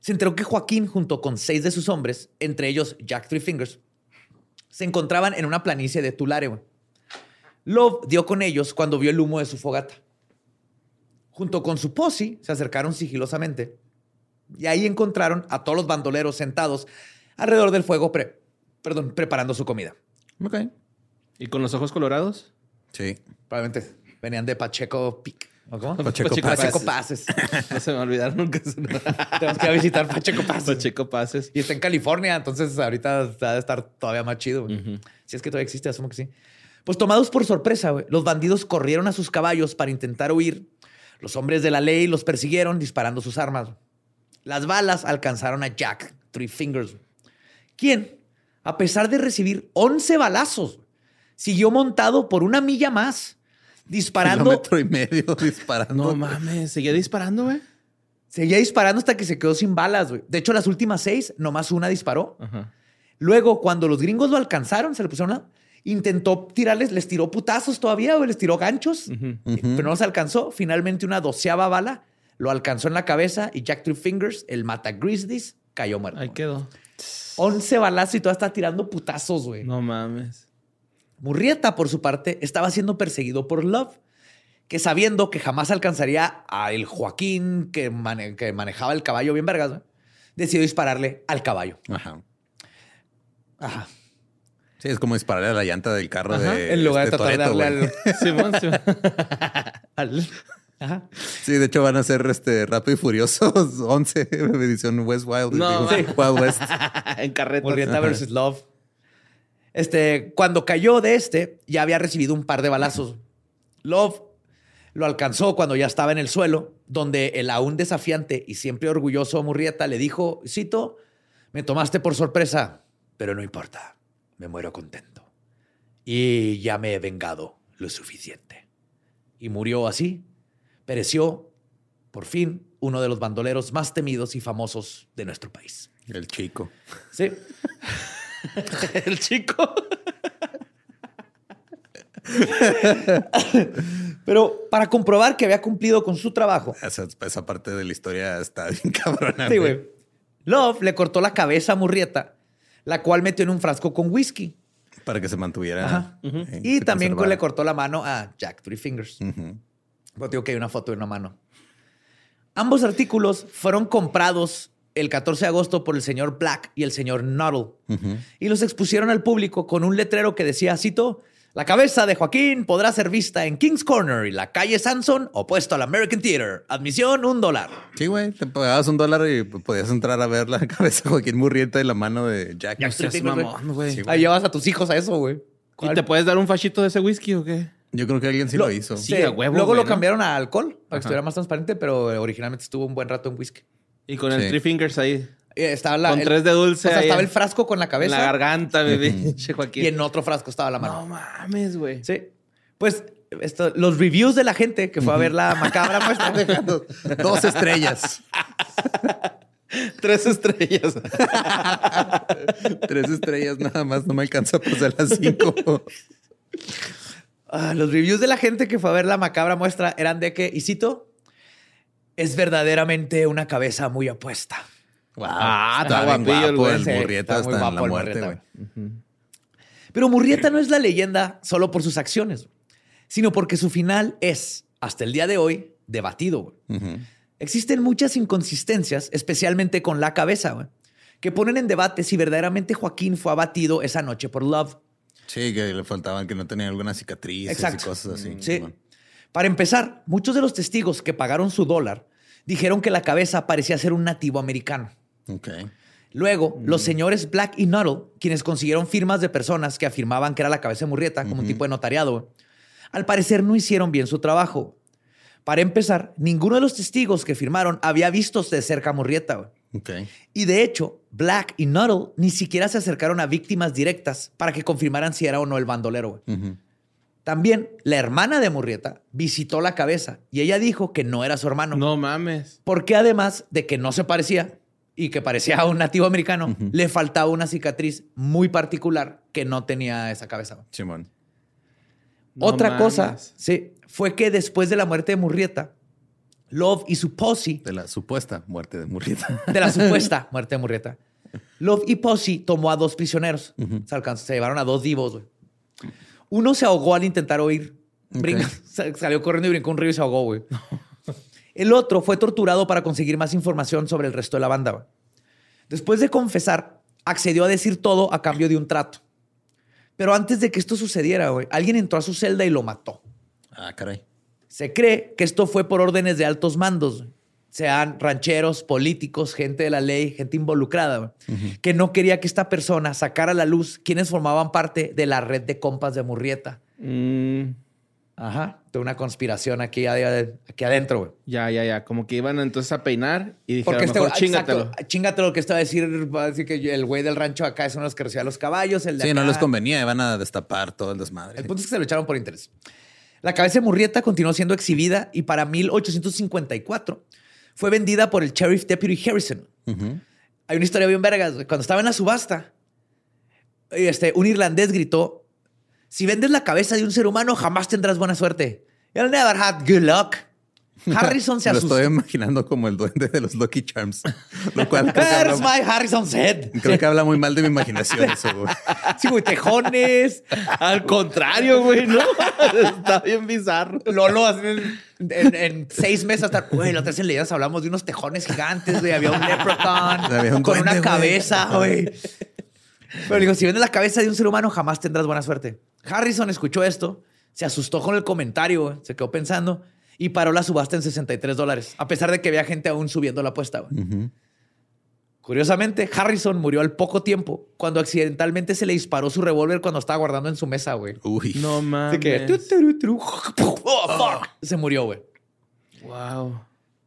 se enteró que Joaquín, junto con seis de sus hombres, entre ellos Jack Three Fingers, se encontraban en una planicie de Tulare. Love dio con ellos cuando vio el humo de su fogata. Junto con su posse, se acercaron sigilosamente y ahí encontraron a todos los bandoleros sentados alrededor del fuego, pre- perdón, preparando su comida. Ok. ¿Y con los ojos colorados? Sí. Probablemente venían de Pacheco Peak. ¿O cómo? Pacheco Pacheco Pases. Pases. No se me olvidaron nunca. Tenemos que ir a visitar Pacheco Pases. Pacheco Pases. Y está en California, entonces ahorita va a estar todavía más chido. güey. Si es que todavía existe, asumo que sí. Pues tomados por sorpresa, güey, los bandidos corrieron a sus caballos para intentar huir. Los hombres de la ley los persiguieron disparando sus armas. Las balas alcanzaron a Jack Three Fingers, quien, a pesar de recibir 11 balazos, siguió montado por una milla más, disparando. Kilómetro y medio disparando. No mames, seguía disparando, güey. Seguía disparando hasta que se quedó sin balas, güey. De hecho, las últimas seis, nomás una disparó. Ajá. Luego, cuando los gringos lo alcanzaron, se le pusieron a... Intentó tirarles, les tiró putazos todavía, güey, les tiró ganchos, y- pero no se alcanzó. Finalmente, una doceava bala lo alcanzó en la cabeza y Jack Three Fingers, el mata Grizzlies, cayó muerto. Ahí quedó. 11 balazos y todavía está tirando putazos, güey. No mames. Murrieta, por su parte, estaba siendo perseguido por Love, que sabiendo que jamás alcanzaría a el Joaquín que, mane- que manejaba el caballo bien vergas, decidió dispararle al caballo. Ajá. Ajá. Sí, es como dispararle a la llanta del carro Ajá. de. en lugar de este tratar de darle al, Simón, Simón. al- Ajá. Sí, de hecho van a ser este Rápido y Furiosos 11, edición West Wild. No, digo, sí. Wild West. en carreta. Murrieta versus Love. Este, cuando cayó de este, ya había recibido un par de balazos. Love lo alcanzó cuando ya estaba en el suelo, donde el aún desafiante y siempre orgulloso Murrieta le dijo, cito, me tomaste por sorpresa, pero no importa, me muero contento. Y ya me he vengado lo suficiente. Y murió así, pereció, por fin, uno de los bandoleros más temidos y famosos de nuestro país. El chico. Sí. El chico. Pero para comprobar que había cumplido con su trabajo, Esa, esa parte de la historia está bien cabrona. sí, güey. Love le cortó la cabeza a Murrieta, la cual metió en un frasco con whisky. Para que se mantuviera. Ajá. Y se también conservara. le cortó la mano a Jack Three Fingers. Pues digo que hay una foto de una mano. Ambos artículos fueron comprados el 14 de agosto por el señor Black y el señor Nuttall. Ujú. Y los expusieron al público con un letrero que decía, cito, la cabeza de Joaquín podrá ser vista en King's Corner y la calle Sanson, opuesto al American Theater. Admisión, un dólar. Sí, güey. Te pagabas un dólar y podías entrar a ver la cabeza de Joaquín Murrieta y la mano de Jack. Jack mamón, güey. Sí, Ahí llevas a tus hijos a eso, güey. ¿Y te puedes dar un fachito de ese whisky o qué? Yo creo que alguien sí lo, hizo. sí. a huevo, Luego güey, lo ¿no? cambiaron a alcohol para que estuviera más transparente, pero originalmente estuvo un buen rato en whisky. Y con el. Three Fingers ahí. Eh, Estaba la, Con el- tres de dulce O sea, ahí estaba el frasco con la cabeza la garganta, bebé. Che, Joaquín. y en otro frasco estaba la mano. No mames, güey. Sí. Pues esto, los reviews de la gente que fue a ver la macabra muestra Dos estrellas. Tres estrellas. Tres estrellas nada más. No me alcanza a pasar las cinco. Ah, los reviews de la gente que fue a ver la macabra muestra eran de que, y cito, es verdaderamente una cabeza muy apuesta. Wow. Ah, está está bien guapillo el guapo güey. el Sí, Murrieta está hasta en guapo la muerte, güey. Pero Murrieta no es la leyenda solo por sus acciones, sino porque su final es, hasta el día de hoy, debatido. Existen muchas inconsistencias, especialmente con la cabeza, güey, que ponen en debate si verdaderamente Joaquín fue abatido esa noche por Love. Sí, que le faltaban, que no tenía alguna cicatriz y cosas así. Sí. Bueno. Para empezar, muchos de los testigos que pagaron su dólar dijeron que la cabeza parecía ser un nativo americano. Ok. Luego, los señores Black y Nuttall, quienes consiguieron firmas de personas que afirmaban que era la cabeza de Murrieta, como un tipo de notariado, al parecer no hicieron bien su trabajo. Para empezar, ninguno de los testigos que firmaron había visto de cerca a Murrieta. güey. Ok. Y de hecho, Black y Nuttall ni siquiera se acercaron a víctimas directas para que confirmaran si era o no el bandolero. También, la hermana de Murrieta visitó la cabeza y ella dijo que no era su hermano. No mames. Porque además de que no se parecía y que parecía a un nativo americano, le faltaba una cicatriz muy particular que no tenía esa cabeza. Simón. No Otra cosa, sí, fue que después de la muerte de Murrieta, Love y su posse, De la supuesta muerte de Murrieta. de la supuesta muerte de Murrieta, Love y posse tomó a dos prisioneros. se, alcanzó- se llevaron a dos divos. güey. Uno se ahogó al intentar. Brinca- sa- salió corriendo y brincó un río y se ahogó, güey. El otro fue torturado para conseguir más información sobre el resto de la banda. Después de confesar, accedió a decir todo a cambio de un trato. Pero antes de que esto sucediera, güey, alguien entró a su celda y lo mató. Ah, caray. Se cree que esto fue por órdenes de altos mandos, sean rancheros, políticos, gente de la ley, gente involucrada, que no quería que esta persona sacara a la luz quienes formaban parte de la red de compas de Murrieta. Mm, Ajá, de una conspiración aquí, ade- aquí adentro, güey. ya, ya, ya. Como que iban entonces a peinar y dijeron, Porque este mejor güey- chingatelo. exacto, chingatelo, que esto va a decir, va a decir que el güey del rancho acá es uno de los que recibía los caballos, el de Sí, no les convenía. Iban a destapar todo el desmadre. El punto es que se lo echaron por interés. La cabeza de Murrieta continuó siendo exhibida y para 1854 fue vendida por el Sheriff Deputy Harrison. Hay una historia bien vergas. Cuando estaba en la subasta, este, un irlandés gritó, si vendes la cabeza de un ser humano, jamás tendrás buena suerte. You'll never have good luck. Harrison se Me lo asustó. estoy imaginando como el duende de los Lucky Charms. Lo cual There's habla, my Harrison's head. creo que habla muy mal de mi imaginación eso, güey. Sí, güey, tejones. Al contrario, güey, ¿no? Está bien bizarro. Lolo así en, en- en seis meses hasta, güey, la otra vez en leyendas hablamos de unos tejones gigantes, güey, había un leprechaun Había un con duende, una cabeza, güey. Pero digo, si vendes la cabeza de un ser humano, jamás tendrás buena suerte. Harrison escuchó esto, se asustó con el comentario, güey, se quedó pensando y paró la subasta en 63 dólares, a pesar de que había gente aún subiendo la apuesta. güey. Curiosamente, Harrison murió al poco tiempo cuando accidentalmente se le disparó su revólver cuando estaba guardando en su mesa, güey. Uy. No Así mames. que, tu, tu, tu, oh, fuck. Se murió, güey. Wow.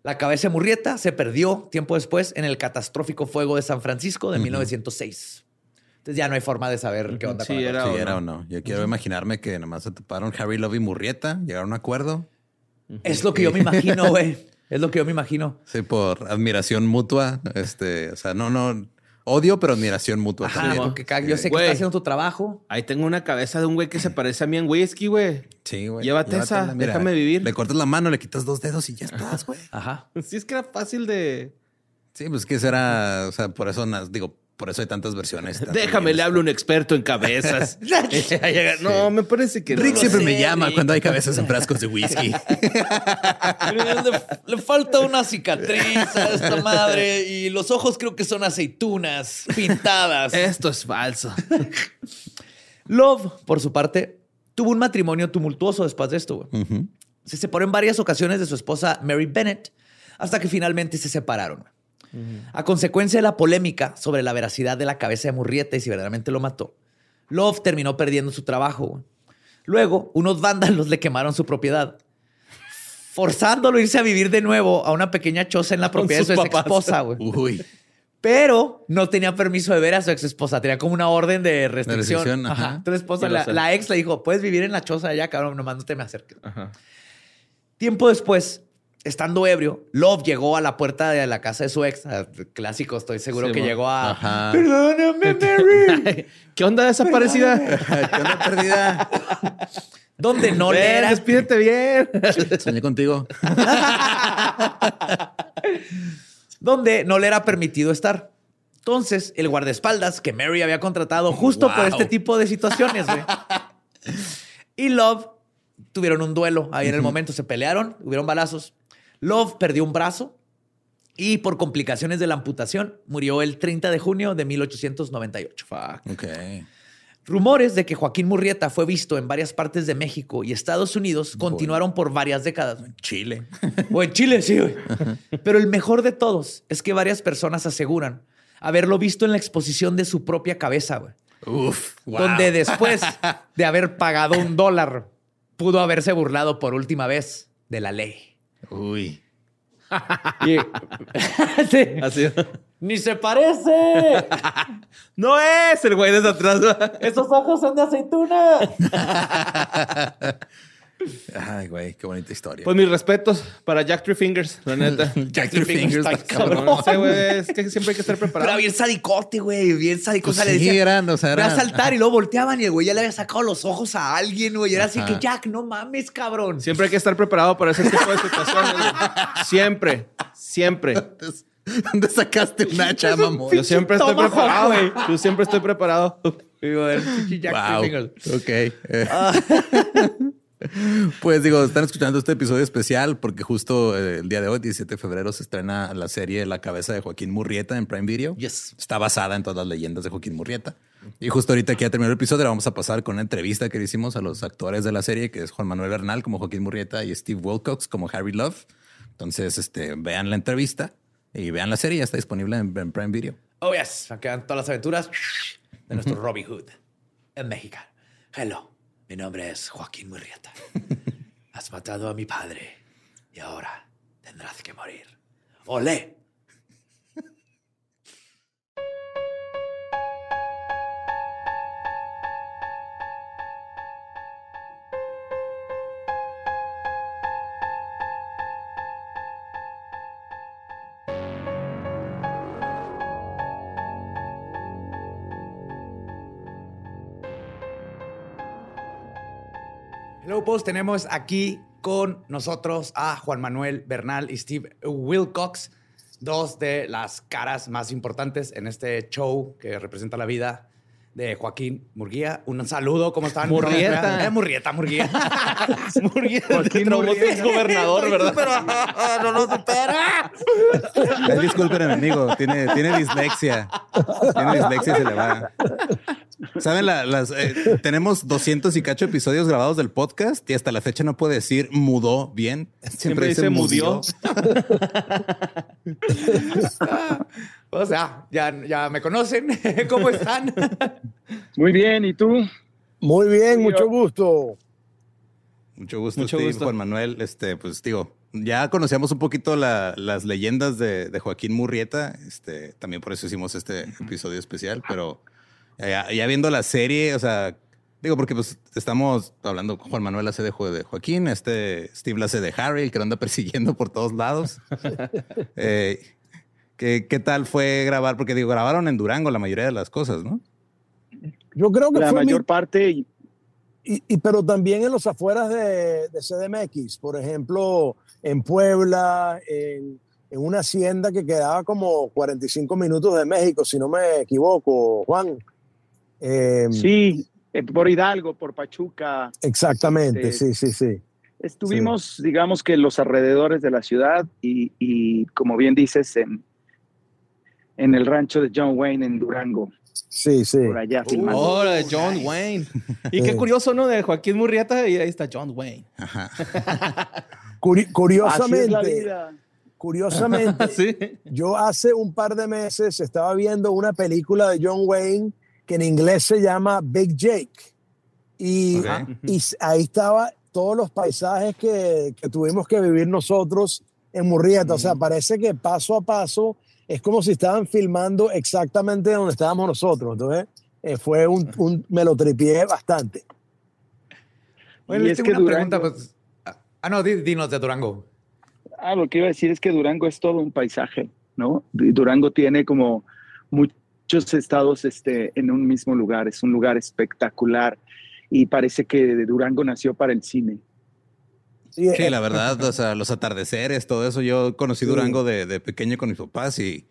La cabeza de Murrieta se perdió tiempo después en el catastrófico fuego de San Francisco de 1906. Entonces ya no hay forma de saber qué onda Sí, con la era- cosa. O no. Yo quiero imaginarme que nomás se toparon Harry Love y Murrieta, llegaron a un acuerdo. Es lo que yo me imagino, güey. Es lo que yo me imagino. Sí, por admiración mutua. Este, o sea, no, no, Odio, pero admiración mutua Ajá, también. porque yo sé que estás haciendo tu trabajo. Ahí tengo una cabeza de un güey que se parece a mí en whisky, güey. Sí, güey. Llévate esa, déjame vivir. Le cortas la mano, le quitas dos dedos y ya estás, güey. Ajá. Sí, es que era fácil de. Sí, pues que será, o sea, por eso, digo, por eso hay tantas versiones. Déjame, le hablo a un experto en cabezas. no, me parece que Rick no. siempre sé, me llama Rick. cuando hay cabezas en frascos de whisky. le, le falta una cicatriz a esta madre y los ojos creo que son aceitunas pintadas. Esto es falso. Love, por su parte, tuvo un matrimonio tumultuoso después de esto. Ujú. Se separó en varias ocasiones de su esposa Mary Bennett hasta que finalmente se separaron. A consecuencia de la polémica sobre la veracidad de la cabeza de Murrieta y si verdaderamente lo mató, Love terminó perdiendo su trabajo. Luego, unos vándalos le quemaron su propiedad, forzándolo a irse a vivir de nuevo a una pequeña choza en la propiedad de su ex esposa. güey. Uy. Pero no tenía permiso de ver a su ex esposa. Tenía como una orden de restricción. restricción, ajá. Ajá. Entonces, esposa, la, ex le dijo: Puedes vivir en la choza allá, cabrón, nomás no te me acerques. Ajá. Tiempo después, estando ebrio, Love llegó a la puerta de la casa de su ex. Clásico, estoy seguro Sí, que llegó a. Ajá. Perdóname, Mary. ¿Qué onda desaparecida? ¿Qué onda perdida? Donde no le era. despídete bien. Soñé contigo. Donde no le era permitido estar. Entonces, el guardaespaldas que Mary había contratado justo por Wow. este tipo de situaciones, güey. Y Love tuvieron un duelo ahí en el momento. Se pelearon, hubieron balazos. Love perdió un brazo y por complicaciones de la amputación murió el 30 de junio de 1898. Ok. Rumores de que Joaquín Murrieta fue visto en varias partes de México y Estados Unidos continuaron por varias décadas. güey. Chile. O en Chile, sí, güey. Pero el mejor de todos es que varias personas aseguran haberlo visto en la exposición de su propia cabeza, güey. Uf. wow. Donde después de haber pagado un dólar, pudo haberse burlado por última vez de la ley. Uy. Y- Sí. Así. ¡Ni se parece! No es el güey desde atrás. ¡Esos ojos son de aceituna! Ay, güey, qué bonita historia. Pues mis respetos para Jack Three Fingers, la neta. Jack Three Fingers. está cabrón. No sé, güey. Es que siempre hay que estar Pero era preparado. bien sadicote, güey. Bien sadico. Pues o sea, le sí, decían, eran, o sea, a era- saltar y luego volteaban y el güey ya le había sacado los ojos a alguien, güey. Era así Ajá. que, Jack, no mames, cabrón. Siempre hay que estar preparado para ese tipo de situaciones. güey. Siempre, siempre. ¿Dónde sacaste un hacha, mamón? Yo siempre estoy preparado, güey. Yo siempre estoy preparado. Digo, el pinche Jack Wow. Three Fingers. Ok. Eh. Pues digo, están escuchando este episodio especial porque justo eh, el día de hoy, 17 de febrero, se estrena la serie La cabeza de Joaquín Murrieta en Prime Video. Yes. Está basada en todas las leyendas de Joaquín Murrieta. Y justo ahorita que ya terminó el episodio, vamos a pasar con una entrevista que le hicimos a los actores de la serie, que es Juan Manuel Bernal como Joaquín Murrieta y Steve Wilcox como Harry Love. Entonces, este, vean la entrevista y vean la serie. Ya está disponible en, en Prime Video. Oh, yes. Aquí van todas las aventuras de nuestro Robin Hood en México. Hello. Mi nombre es Joaquín Murrieta. Has matado a mi padre y ahora tendrás que morir. ¡Olé! Post. Tenemos aquí con nosotros a Juan Manuel Bernal y Steve Wilcox, dos de las caras más importantes en este show que representa la vida de Joaquín Murguía. Un saludo, ¿cómo están? Murrieta. Eh, Murrieta, Murguía. Joaquín Murrieta es gobernador, ¿verdad? Pero no lo supera. Ay, disculpen, amigo, tiene, tiene dislexia. Tiene dislexia y se le va. ¿Saben? La- las, eh, tenemos 200 y cacho episodios grabados del podcast y hasta la fecha no puede decir mudó bien. Siempre dice mudió. O sea, ya, ya me conocen. ¿Cómo están? Muy bien, ¿y tú? Muy bien, mucho gusto. Mucho gusto, Mucho Steve, gusto. Juan Manuel. Este, pues digo, ya conocíamos un poquito la- las leyendas de, de Joaquín Murrieta. Este, también por eso hicimos este episodio especial, pero ya, ya viendo la serie, o sea, digo, porque pues estamos hablando, Juan Manuel hace de, Jo- de Joaquín, este Steve la hace de Harry, el que lo anda persiguiendo por todos lados. Eh, ¿Qué, ¿Qué tal fue grabar? Porque digo, grabaron en Durango la mayoría de las cosas, ¿no? Yo creo que La fue mi- mayor parte, y- y, y- pero también en los afueras de, de CDMX, por ejemplo, en Puebla, en, en una hacienda que quedaba como 45 minutos de México, si no me equivoco, Juan. Eh, sí, eh, por Hidalgo, por Pachuca. Exactamente, Este, sí, sí, sí. Estuvimos, digamos que en los alrededores de la ciudad y, y, como bien dices, en, en el rancho de John Wayne en Durango, Sí, sí. por allá filmando. Ahora, de John Wayne. Y qué Sí. curioso, ¿no? De Joaquín Murrieta y ahí está John Wayne. Curi- Así es la curiosamente, vida. curiosamente, sí. yo hace un par de meses estaba viendo una película de John Wayne que en inglés se llama Big Jake. Y, Ok. y ahí estaba todos los paisajes que, que tuvimos que vivir nosotros en Murrieta. O sea, parece que paso a paso es como si estaban filmando exactamente donde estábamos nosotros. Entonces, eh, fue un, un, me lo tripié bastante. Bueno, Y es tengo que una pregunta. Durango- Pues, ah, no, di- dinos de Durango. Ah, lo que iba a decir es que Durango es todo un paisaje, ¿no? Durango tiene como muchos estados este, en un mismo lugar, es un lugar espectacular y parece que Durango nació para el cine. Sí, Sí, eh, la verdad, o sea, los atardeceres, todo eso. Yo conocí Sí. Durango de, de pequeño con mis papás y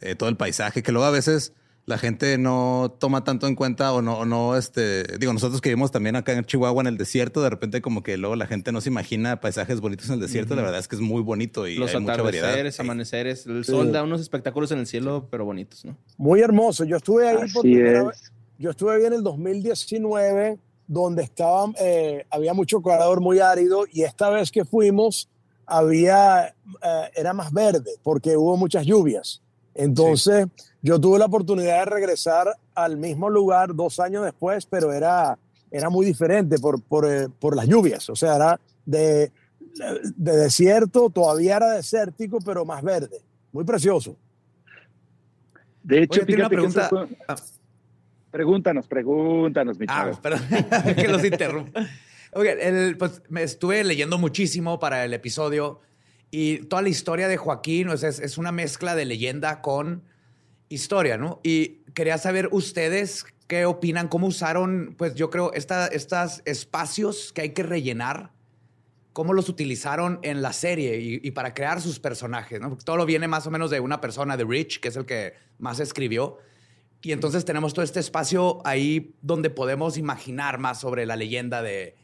eh, todo el paisaje, que luego a veces la gente no toma tanto en cuenta o no, o no, este, digo, nosotros que vivimos también acá en Chihuahua en el desierto, de repente como que luego la gente no se imagina paisajes bonitos en el desierto. La verdad es que es muy bonito y Los hay mucha variedad. atardeceres, Sí. amaneceres, el Sí. sol da unos espectáculos en el cielo, pero bonitos, ¿no? Muy hermoso. Yo estuve ahí por Así primera es. vez. Yo estuve ahí en el 2019, donde estaba, eh, había mucho calor muy árido, y esta vez que fuimos, había, eh, era más verde, porque hubo muchas lluvias. Entonces, yo tuve la oportunidad de regresar al mismo lugar dos años después, pero era, era muy diferente por, por, eh, por las lluvias. O sea, era de, de desierto, todavía era desértico, pero más verde. Muy precioso. De hecho, Oye, tiene una pregunta. fue- Ah. Pregúntanos, pregúntanos, mi Ah, chavo. perdón, que los interrumpa. Oigan, el- pues me estuve leyendo muchísimo para el episodio y toda la historia de Joaquín o sea, es, es una mezcla de leyenda con historia, ¿no? Y quería saber ustedes qué opinan, cómo usaron, pues yo creo, estos espacios que hay que rellenar, cómo los utilizaron en la serie y, para crear sus personajes, ¿no? Porque todo lo viene más o menos de una persona, de Rich, que es el que más escribió. Y entonces tenemos todo este espacio ahí donde podemos imaginar más sobre la leyenda de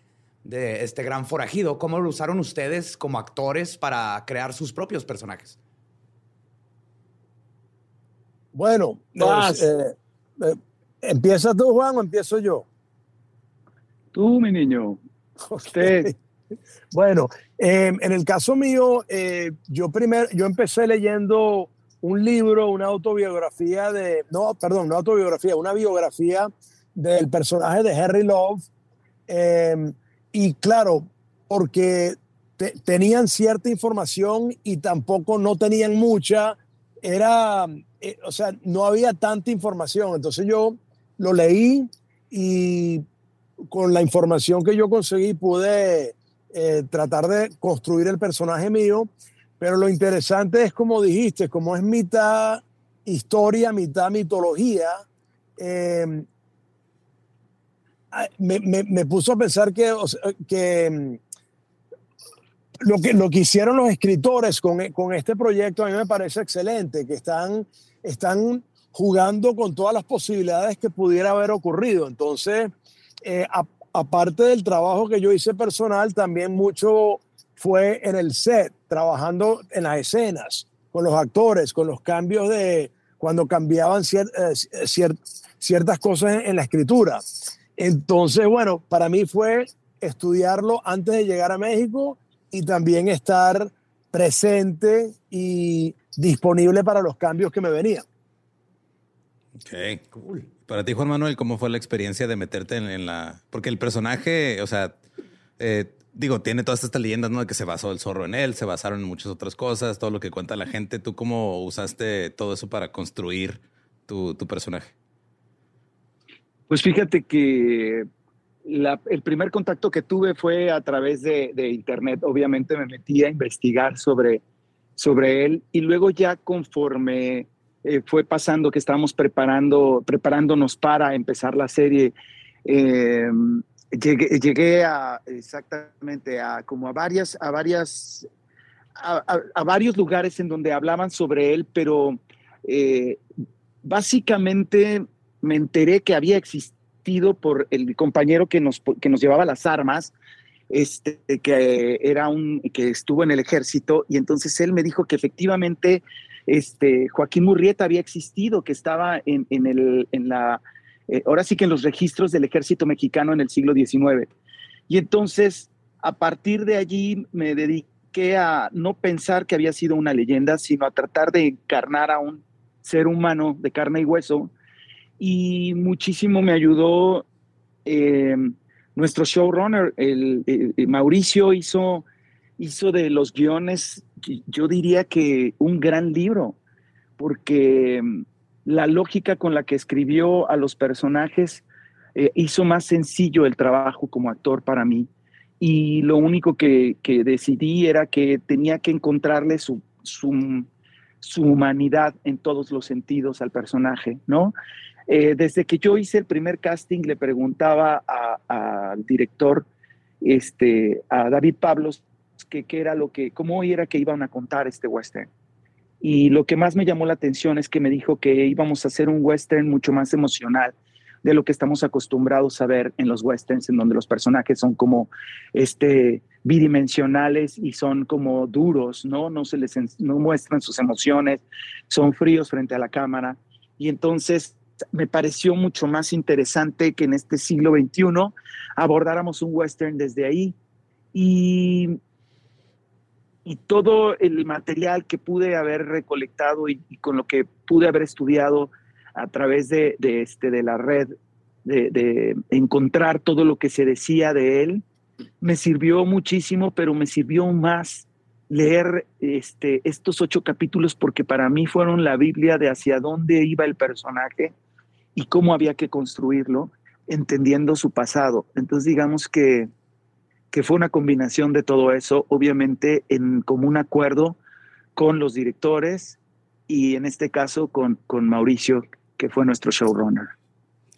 este gran forajido. ¿Cómo lo usaron ustedes como actores para crear sus propios personajes? Bueno, pues, eh, eh, ¿empieza tú, Juan, o empiezo yo? Tú, mi niño, usted. Bueno, eh, en el caso mío, yo primero, yo empecé leyendo un libro, una autobiografía de, no, perdón, no autobiografía, una biografía del personaje de Henry Love. eh, y claro, porque te- tenían cierta información y tampoco no tenían mucha, era, eh, o sea, no había tanta información. Entonces yo lo leí y con la información que yo conseguí pude eh, tratar de construir el personaje mío, pero lo interesante es como dijiste, como es mitad historia, mitad mitología, eh, me, me- me puso a pensar que, o sea, que lo que, lo que hicieron los escritores con, con este proyecto a mí me parece excelente, que están, están jugando con todas las posibilidades que pudiera haber ocurrido. Entonces, eh, aparte del trabajo que yo hice personal, también mucho fue en el set, trabajando en las escenas, con los actores, con los cambios de cuando cambiaban cier- eh, cier- ciertas cosas en la escritura. Entonces, bueno, para mí fue estudiarlo antes de llegar a México y también estar presente y disponible para los cambios que me venían. Ok, cool. Para ti, Juan Manuel, ¿cómo fue la experiencia de meterte en, en la... Porque el personaje, o sea, eh, digo, tiene todas estas leyendas, ¿no? De que se basó el zorro en él, se basaron en muchas otras cosas, todo lo que cuenta la gente. ¿Tú cómo usaste todo eso para construir tu, tu personaje? Pues fíjate que el primer contacto que tuve fue a través de, internet. Obviamente me metí a investigar sobre sobre él. Y luego ya conforme eh, fue pasando que estábamos preparando, preparándonos para empezar la serie, eh, llegué, llegué, a exactamente a como a varias, a varias, a, varios lugares en donde hablaban sobre él, pero eh, básicamente me enteré que había existido por el compañero que nos, que nos llevaba las armas, este, que era un, que estuvo en el ejército, y entonces él me dijo que efectivamente este, Joaquín Murrieta había existido, que estaba en, en, el, en la, eh, ahora sí que en los registros del ejército mexicano en el siglo XIX. Y entonces, a partir de allí me dediqué a no pensar que había sido una leyenda, sino a tratar de encarnar a un ser humano de carne y hueso. Y muchísimo me ayudó eh, nuestro showrunner, Mauricio, hizo, hizo de los guiones, yo diría que un gran libro, porque mm, la lógica con la que escribió a los personajes eh, hizo más sencillo el trabajo como actor para mí. Y lo único que, decidí era que tenía que encontrarle su, su, humanidad en todos los sentidos al personaje, ¿no? Eh, desde que yo hice el primer casting, le preguntaba al director, este, a David Pablos, qué era lo que, cómo era que iban a contar este western. Y lo que más me llamó la atención es que me dijo que íbamos a hacer un western mucho más emocional de lo que estamos acostumbrados a ver en los westerns, en donde los personajes son como este, bidimensionales y son como duros, ¿no? No, se les, no muestran sus emociones, son fríos frente a la cámara. Y entonces me pareció mucho más interesante que en este siglo XXI abordáramos un western desde ahí. Y, y todo el material que pude haber recolectado y, con lo que pude haber estudiado a través de, este, de la red, de, encontrar todo lo que se decía de él, me sirvió muchísimo, pero me sirvió más leer este, estos ocho capítulos porque para mí fueron la Biblia de hacia dónde iba el personaje y cómo había que construirlo, entendiendo su pasado. Entonces digamos que, que fue una combinación de todo eso, obviamente en común acuerdo con los directores y en este caso con, con Mauricio, que fue nuestro showrunner.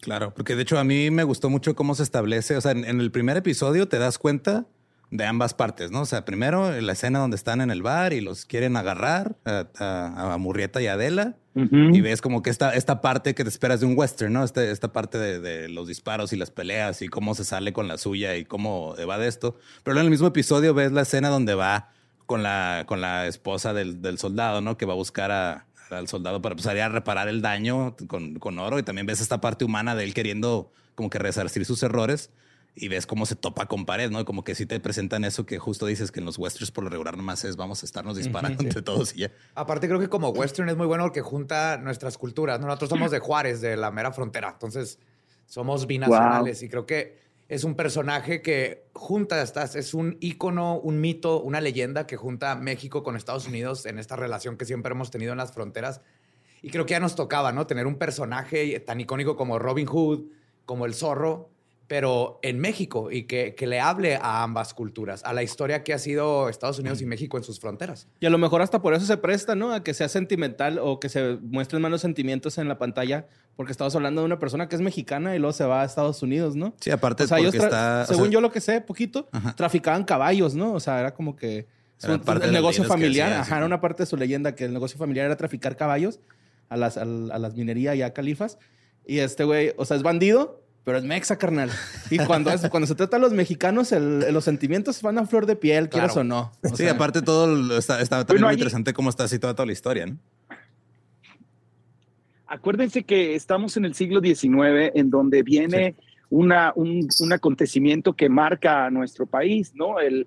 Claro, porque de hecho a mí me gustó mucho cómo se establece, o sea, en, en el primer episodio te das cuenta de ambas partes, ¿no? O sea, primero la escena donde están en el bar y los quieren agarrar a, Murrieta y Adela. Y ves como que esta, esta parte que te esperas de un western, ¿no? Este, esta parte de, los disparos y las peleas y cómo se sale con la suya y cómo va de esto. Pero en el mismo episodio ves la escena donde va con la, con la esposa del, soldado, ¿no? Que va a buscar al soldado para empezar a reparar el daño con, con oro. Y también ves esta parte humana de él queriendo como que resarcir sus errores y ves cómo se topa con pared, ¿no? Como que si te presentan eso que justo dices que en los westerns por lo regular nomás es vamos a estarnos disparando entre todos y ya. Aparte creo que como western es muy bueno porque junta nuestras culturas. Nosotros somos de Juárez, de la mera frontera, entonces somos binacionales y creo que es un personaje que junta estas, es un ícono, un mito, una leyenda que junta México con Estados Unidos en esta relación que siempre hemos tenido en las fronteras. Y creo que ya nos tocaba, ¿no? Tener un personaje tan icónico como Robin Hood, como el zorro, pero en México y que, le hable a ambas culturas, a la historia que ha sido Estados Unidos y México en sus fronteras. Y a lo mejor hasta por eso se presta, ¿no? A que sea sentimental o que se muestren malos sentimientos en la pantalla, porque estamos hablando de una persona que es mexicana y luego se va a Estados Unidos, ¿no? Sí, aparte o porque está... Según yo lo que sé, poquito, traficaban caballos, ¿no? O sea, era como que... el negocio familiar, ajá, era una parte de su leyenda que el negocio familiar era traficar caballos a las, a, las minerías y a califas. Y este güey, o sea, es bandido, pero es mexa, carnal. Y cuando, cuando se trata de los mexicanos, los sentimientos van a flor de piel, quieras o no. sí, aparte todo está, también muy interesante cómo está así toda, la historia, ¿no? Acuérdense que estamos en el siglo XIX, en donde viene una, un, acontecimiento que marca a nuestro país, ¿no? El,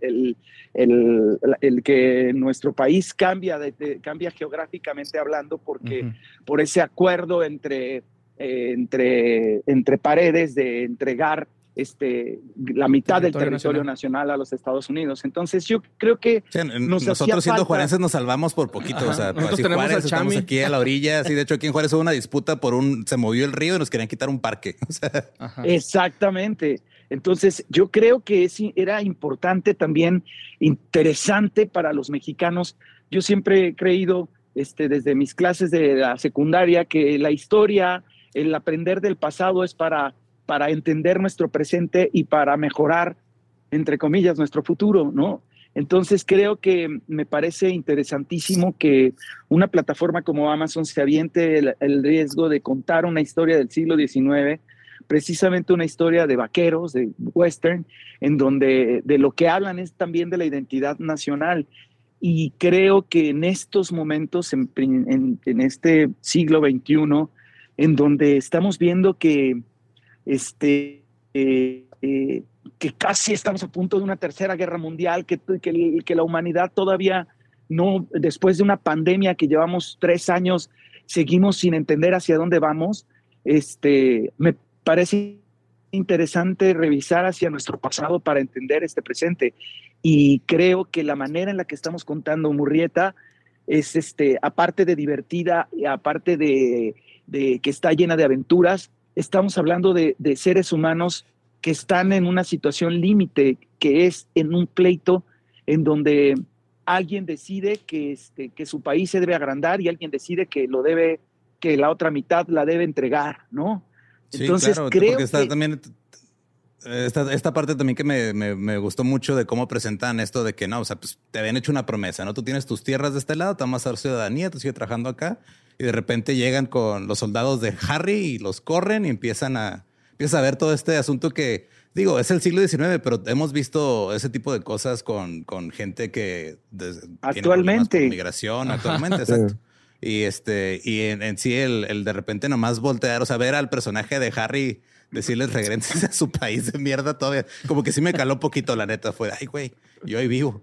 el, que nuestro país cambia, cambia geográficamente hablando porque por ese acuerdo entre eh, entre, entre paredes de entregar este, la mitad del territorio nacional. a los Estados Unidos. Entonces yo creo que nosotros siendo juarenses nos salvamos por poquito. O sea, nosotros tenemos Juárez, estamos aquí a la orilla. Así, de hecho, aquí en Juárez hubo una disputa por un, se movió el río y nos querían quitar un parque. Exactamente. Entonces, yo creo que es, era importante también, interesante para los mexicanos yo siempre he creído este, desde mis clases de la secundaria que la historia, el aprender del pasado es para, para entender nuestro presente y para mejorar, entre comillas, nuestro futuro, ¿no? Entonces creo que me parece interesantísimo que una plataforma como Amazon se aviente el, riesgo de contar una historia del siglo XIX, precisamente una historia de vaqueros, de western, en donde de lo que hablan es también de la identidad nacional. Y creo que en estos momentos, en, este siglo XXI, en donde estamos viendo que este, eh, eh, que casi estamos a punto de una tercera guerra mundial, que, que, que la humanidad todavía no, después de una pandemia que llevamos tres años, seguimos sin entender hacia dónde vamos, este, me parece interesante revisar hacia nuestro pasado para entender este presente. Y creo que la manera en la que estamos contando Murrieta es, este, aparte de divertida, aparte de, de, que está llena de aventuras, estamos hablando de, de seres humanos que están en una situación límite, que es en un pleito en donde alguien decide que, este, que su país se debe agrandar y alguien decide que lo debe, que la otra mitad la debe entregar, ¿no? Entonces creo que también esta, esta, parte también que me, me, gustó mucho de cómo presentan esto de que no, o sea, pues te habían hecho una promesa, ¿no? Tú tienes tus tierras de este lado, te vas a dar ciudadanía, tú sigues trabajando acá y de repente llegan con los soldados de Harry y los corren y empiezan a, empieza a ver todo este asunto que, digo, es el siglo XIX, pero hemos visto ese tipo de cosas con, con gente que... actualmente. Migración, actualmente, exacto. Y este, y en, sí el, el, de repente nomás voltear, o sea, ver al personaje de Harry decirles regresen a su país de mierda todavía. Como que sí me caló un poquito, la neta. Fue, ay, güey, yo ahí vivo.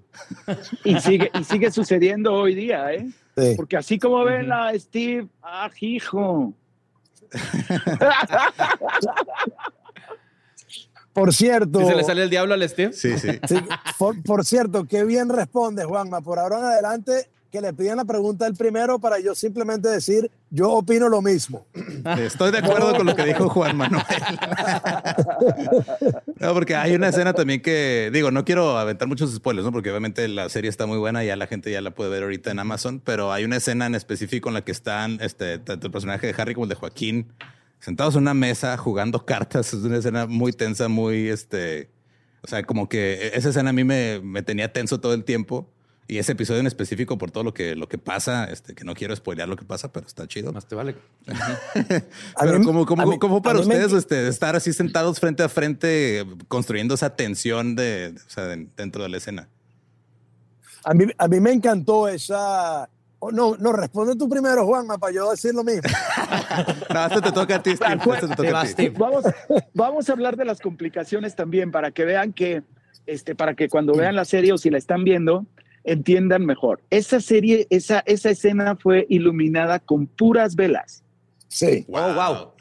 Y sigue, y sigue sucediendo hoy día, ¿eh? Porque así como ven a Steve, ah, hijo. Por cierto. se le sale el diablo al Steve? Sí, sí. por, cierto, qué bien responde, Juanma. Por ahora en adelante, que le pidan la pregunta el primero para yo simplemente decir, yo opino lo mismo. Estoy de acuerdo con lo que dijo Juan Manuel. no, porque hay una escena también que, digo, no quiero aventar muchos spoilers, ¿no? Porque obviamente la serie está muy buena, y ya la gente ya la puede ver ahorita en Amazon, pero hay una escena en específico en la que están, este, tanto el personaje de Harry como el de Joaquín, sentados en una mesa jugando cartas. Es una escena muy tensa, muy, este, o sea, como que esa escena a mí me, me tenía tenso todo el tiempo. Y ese episodio en específico por todo lo que, lo que pasa, este, que no quiero spoilear lo que pasa, pero está chido. Más te vale. pero ¿cómo, cómo, cómo para ustedes este, estar así sentados frente a frente construyendo esa tensión de, o sea, dentro de la escena? A mí, a mí me encantó esa... Oh, no, no, responde tú primero, Juanma, para yo decir lo mismo. no, esto te toca a ti, Steve. te toca a ti. Vamos, vamos a hablar de las complicaciones también para que vean que, este, para que cuando vean la serie o si la están viendo, entiendan mejor. Esa serie, esa, esa escena fue iluminada con puras velas. Sí. Wow, wow.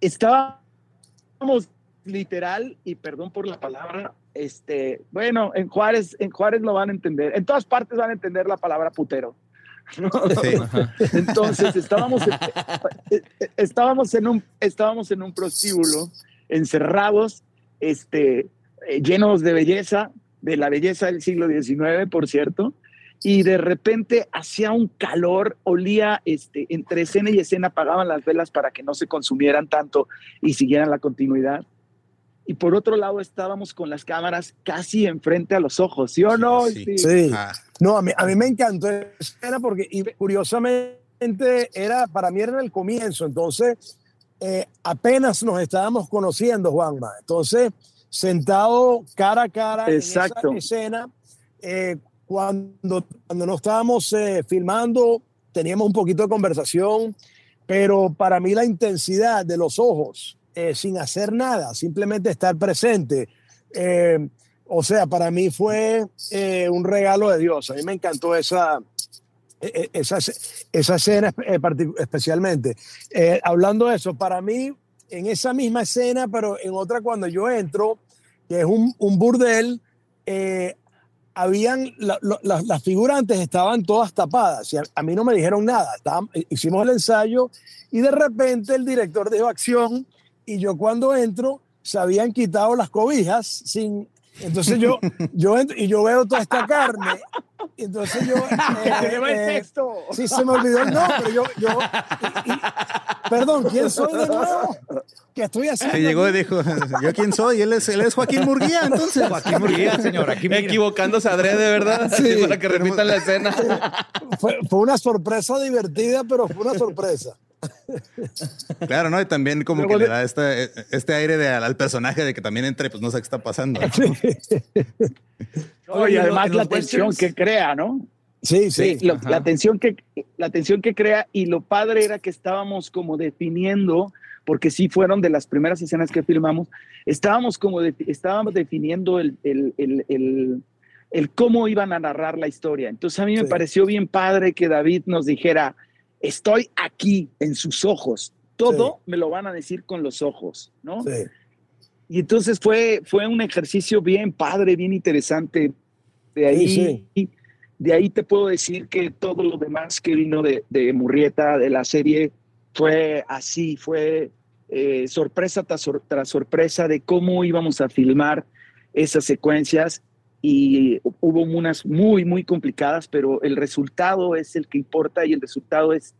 Estábamos literal, y perdón por la palabra, este, bueno, en Juárez, en Juárez lo van a entender. En todas partes van a entender la palabra putero. Entonces estábamos, estábamos en un, estábamos en un prostíbulo, encerrados, este, eh, llenos de belleza, de la belleza del siglo XIX, por cierto, y de repente hacía un calor, olía, este, entre escena y escena apagaban las velas para que no se consumieran tanto y siguieran la continuidad. Y por otro lado estábamos con las cámaras casi enfrente a los ojos, ¿sí o no? Sí. sí. Ah. No, a mí, a mí me encantó esa escena porque y curiosamente era, para mí era en el comienzo, entonces eh, apenas nos estábamos conociendo, Juanma. Entonces sentado cara a cara en esa escena. Eh, cuando, cuando no estábamos eh, filmando, teníamos un poquito de conversación, pero para mí la intensidad de los ojos, eh, sin hacer nada, simplemente estar presente, o sea, para mí fue un regalo de Dios. A mí me encantó esa, e, e, esa, esa escena especialmente. hablando de eso, para mí en esa misma escena, pero en otra cuando yo entro, que es un, burdel, eh, habían, las figurantes estaban todas tapadas a, mí no me dijeron nada. hicimos el ensayo y de repente el director dijo acción y yo cuando entro se habían quitado las cobijas sin, Entonces yo, yo y yo veo toda esta carne. Y entonces yo. Eh, lleva el eh, texto. Sí, se me olvidó el nombre. Yo, yo, perdón, ¿quién soy de nuevo? ¿Qué estoy haciendo? Que llegó y dijo, ¿yo quién soy? Él es, él es Joaquín Murguía, entonces. Joaquín Murguía, señor. Aquí Equivocándose adrede, ¿verdad? Sí. para que repitan la escena. Fue, fue una sorpresa divertida, pero fue una sorpresa. Claro, ¿no? Y también como que le da este, este aire de, al personaje de que también entre, pues no sé qué está pasando. Oye, además la tensión que crea, ¿no? Sí, sí. la, tensión que, la tensión que crea y lo padre era que estábamos como definiendo, porque sí fueron de las primeras escenas que filmamos, estábamos como estábamos definiendo el, el, el, el, cómo iban a narrar la historia. Entonces a mí me pareció bien padre que David nos dijera, estoy aquí en sus ojos. Todo me lo van a decir con los ojos, ¿no? Sí. Y entonces fue, fue un ejercicio bien padre, bien interesante. De ahí, de ahí te puedo decir que todo lo demás que vino de, de Murrieta, de la serie, fue así, fue eh, sorpresa tras, tras sorpresa de cómo íbamos a filmar esas secuencias y hubo unas muy, muy complicadas, pero el resultado es el que importa y el resultado es,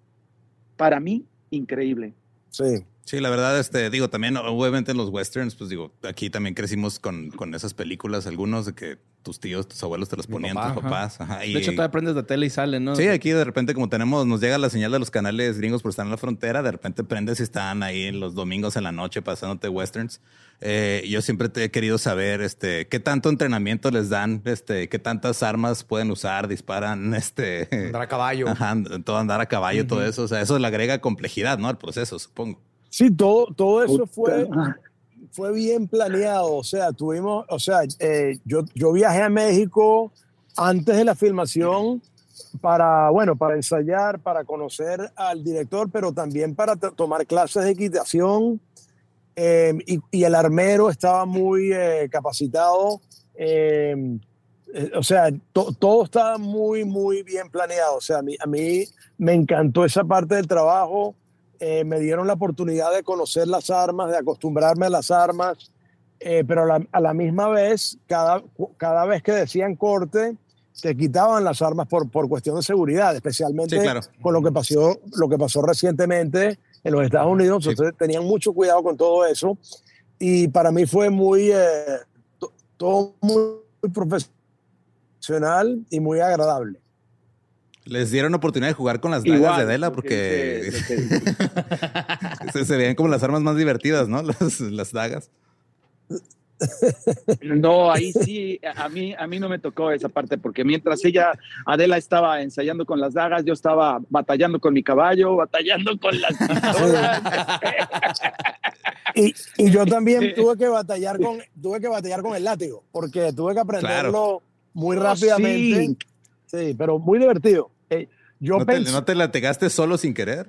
para mí, increíble. Sí. Sí, la verdad, este, digo, también, obviamente en los westerns, pues digo, aquí también crecimos con, con esas películas, algunos de que tus tíos, tus abuelos te los ponían, tus papás. de hecho, tú aprendes de tele y salen, ¿no? Sí, aquí de repente, como tenemos, nos llega la señal de los canales gringos por estar en la frontera, de repente prendes y están ahí los domingos en la noche pasándote westerns. Eh, yo siempre te he querido saber, este, qué tanto entrenamiento les dan, este, qué tantas armas pueden usar, disparan, este. Andar a caballo. Ajá, todo andar a caballo, todo eso. O sea, eso le agrega complejidad, ¿no? Al proceso, supongo. Sí, todo, todo eso fue, fue bien planeado. O sea, tuvimos, o sea, eh, yo, yo viajé a México antes de la filmación para, bueno, para ensayar, para conocer al director, pero también para tomar clases de equitación. Em, y, el armero estaba muy eh, capacitado. Em, eh, o sea, todo estaba muy, muy bien planeado. O sea, a mí, a mí me encantó esa parte del trabajo. Eh, me dieron la oportunidad de conocer las armas, de acostumbrarme a las armas, eh, pero a la, misma vez, cada, cada vez que decían corte, te quitaban las armas por, por cuestión de seguridad, especialmente con lo que, pasó, lo que pasó recientemente en los Estados Unidos. Entonces tenían mucho cuidado con todo eso. Y para mí fue muy, eh, todo muy profesional y muy agradable. Les dieron oportunidad de jugar con las dagas de Dela porque, se, veían como las armas más divertidas, ¿no? Las, las dagas. No, ahí sí, a mí, a mí no me tocó esa parte, porque mientras ella, Adela estaba ensayando con las dagas, yo estaba batallando con mi caballo, batallando con las y, y, yo también tuve que batallar con, tuve que batallar con el látigo, porque tuve que aprenderlo muy oh, rápidamente. Sí. pero muy divertido. Eh, yo ¿No, te, ¿No te lategaste solo sin querer?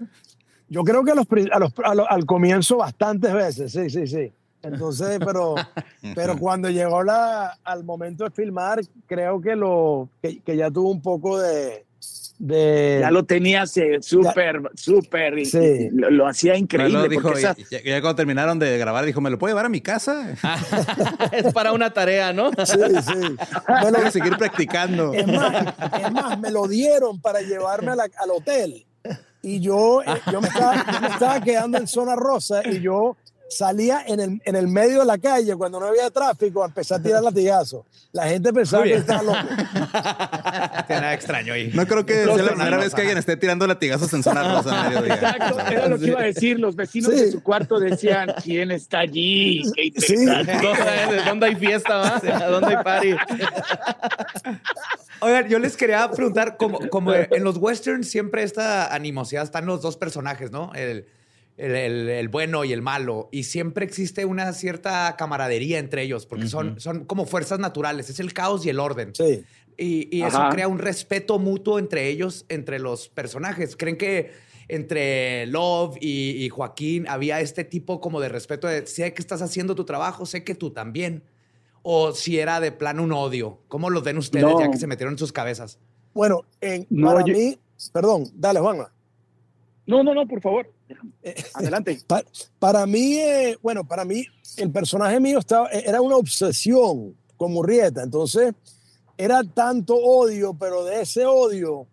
Yo creo que a los, al comienzo bastantes veces, sí, sí, sí. Entonces, pero, pero cuando llegó la, al momento de filmar, creo que, lo, que, ya tuvo un poco de, de... Ya lo tenía súper, súper, sí. lo, hacía increíble. dijo, ya, cuando terminaron de grabar, dijo, ¿me lo puedo llevar a mi casa? es para una tarea, ¿no? Sí, sí. Voy a seguir practicando. Es más, me lo dieron para llevarme al hotel. Y yo, eh, yo, me estaba, yo me estaba quedando en zona rosa y yo salía en el, en el medio de la calle cuando no había tráfico a empezar a tirar latigazos. La gente pensaba que estaba loco. nada extraño ahí. No creo que sea la primera vez que alguien esté tirando latigazos en zona rosa. Exacto, era lo que iba a decir. Los vecinos de su cuarto decían, ¿quién está allí? Qué sí. ¿Dónde hay fiesta? ¿Dónde hay party? Oigan, yo les quería preguntar, como, como en los westerns siempre esta animosidad están los dos personajes, ¿no? El el, bueno y el malo. Y siempre existe una cierta camaradería entre ellos, porque son, son como fuerzas naturales, es el caos y el orden. Sí. Y, eso crea un respeto mutuo entre ellos, entre los personajes. ¿Creen que entre Love y, Joaquín había este tipo como de respeto de sé que estás haciendo tu trabajo, sé que tú también? ¿O si era de plano un odio? ¿Cómo los ven ustedes ya que se metieron en sus cabezas? Bueno, en, para mí, perdón, dale, Juanma. No, no, no, por favor. Eh, Adelante. Para, mí, eh, bueno, para mí el personaje mío estaba, eh, era una obsesión con Murrieta. Entonces, era tanto odio, pero de ese odio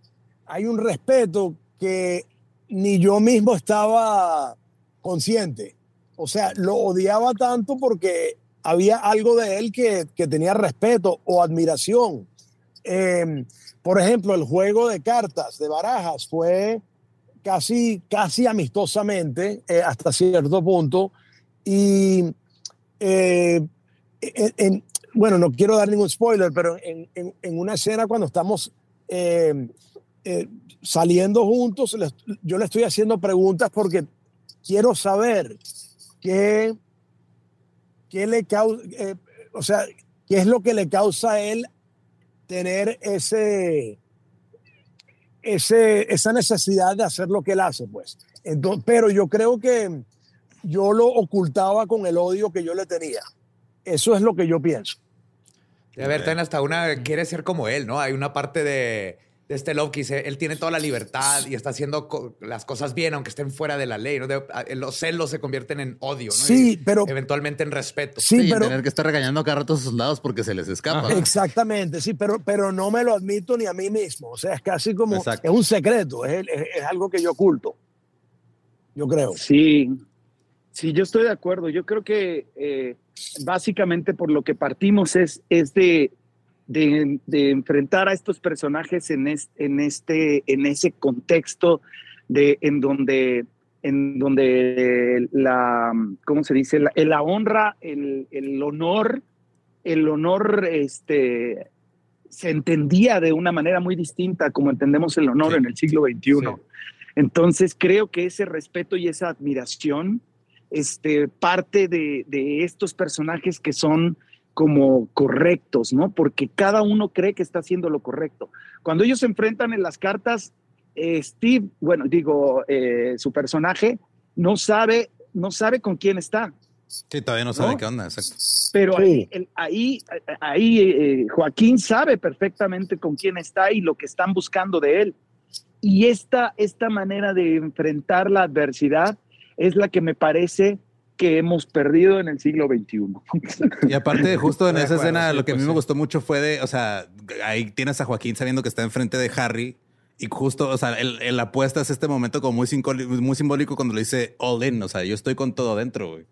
hay un respeto que ni yo mismo estaba consciente. O sea, lo odiaba tanto porque había algo de él que, tenía respeto o admiración. Em, por ejemplo, el juego de cartas de barajas fue casi, casi amistosamente eh, hasta cierto punto. Y eh, bueno, no quiero dar ningún spoiler, pero en, una escena cuando estamos eh, saliendo juntos, yo le estoy haciendo preguntas porque quiero saber qué, qué le causa, o sea, qué es lo que le causa a él tener ese, ese, esa necesidad de hacer lo que él hace, pues. Entonces, pero yo creo que yo lo ocultaba con el odio que yo le tenía. Eso es lo que yo pienso. De ver, también hasta una quiere ser como él, ¿no? Hay una parte de este Love que dice, él tiene toda la libertad y está haciendo las cosas bien, aunque estén fuera de la ley, ¿no? los celos se convierten en odio, ¿no? Sí, pero... Eventualmente en respeto. Sí, pero... tener que estar regañando a cada rato a sus lados porque se les escapa. Exactamente, sí, pero, pero no me lo admito ni a mí mismo. O sea, es casi como... Es un secreto, es, algo que yo oculto. Yo creo. Sí, sí, yo estoy de acuerdo. Yo creo que eh, básicamente por lo que partimos es, es de de, enfrentar a estos personajes en, en, este, en ese contexto de, en donde en donde la, ¿cómo se dice? La, honra, el, el, honor, el honor este, se entendía de una manera muy distinta como entendemos el honor en el siglo XXI. Entonces creo que ese respeto y esa admiración este, parte de, de estos personajes que son como correctos, ¿no? Porque cada uno cree que está haciendo lo correcto. Cuando ellos se enfrentan en las cartas, eh, Steve, bueno, digo, eh, su personaje no sabe, no sabe con quién está. Sí, todavía no sabe qué onda, exacto. Pero ahí, ahí, ahí eh, Joaquín sabe perfectamente con quién está y lo que están buscando de él. Y esta, esta manera de enfrentar la adversidad es la que me parece que hemos perdido en el siglo XXI. Y aparte, justo en esa escena, lo que a mí me gustó mucho fue de, o sea, ahí tienes a Joaquín sabiendo que está enfrente de Harry. Y justo, o sea, el, apuesta es este momento como muy, muy simbólico cuando le dice all in. O sea, yo estoy con todo dentro, güey.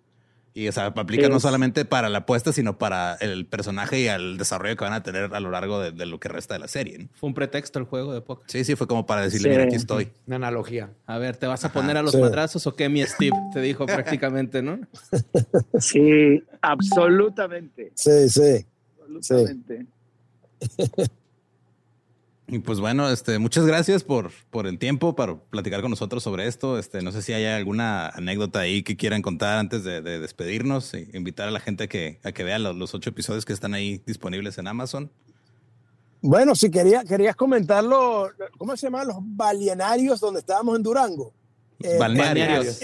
Y o sea, aplica no solamente para la apuesta, sino para el personaje y el desarrollo que van a tener a lo largo de, lo que resta de la serie. Fue un pretexto el juego de póker. Sí, sí, fue como para decirle, mira, aquí estoy. Una analogía. A ver, ¿te vas a poner a los madrazos o qué, mi Steve? Te dijo prácticamente, ¿no? Sí, absolutamente. Sí, sí. Absolutamente. Y pues bueno, este, muchas gracias por, por el tiempo para platicar con nosotros sobre esto. Este, no sé si hay alguna anécdota ahí que quieran contar antes de, despedirnos e invitar a la gente a que, a que vea los, ocho episodios que están ahí disponibles en Amazon. Bueno, si quería, querías comentarlo, ¿cómo se llaman los balnearios donde estábamos en Durango? Eh, balnearios.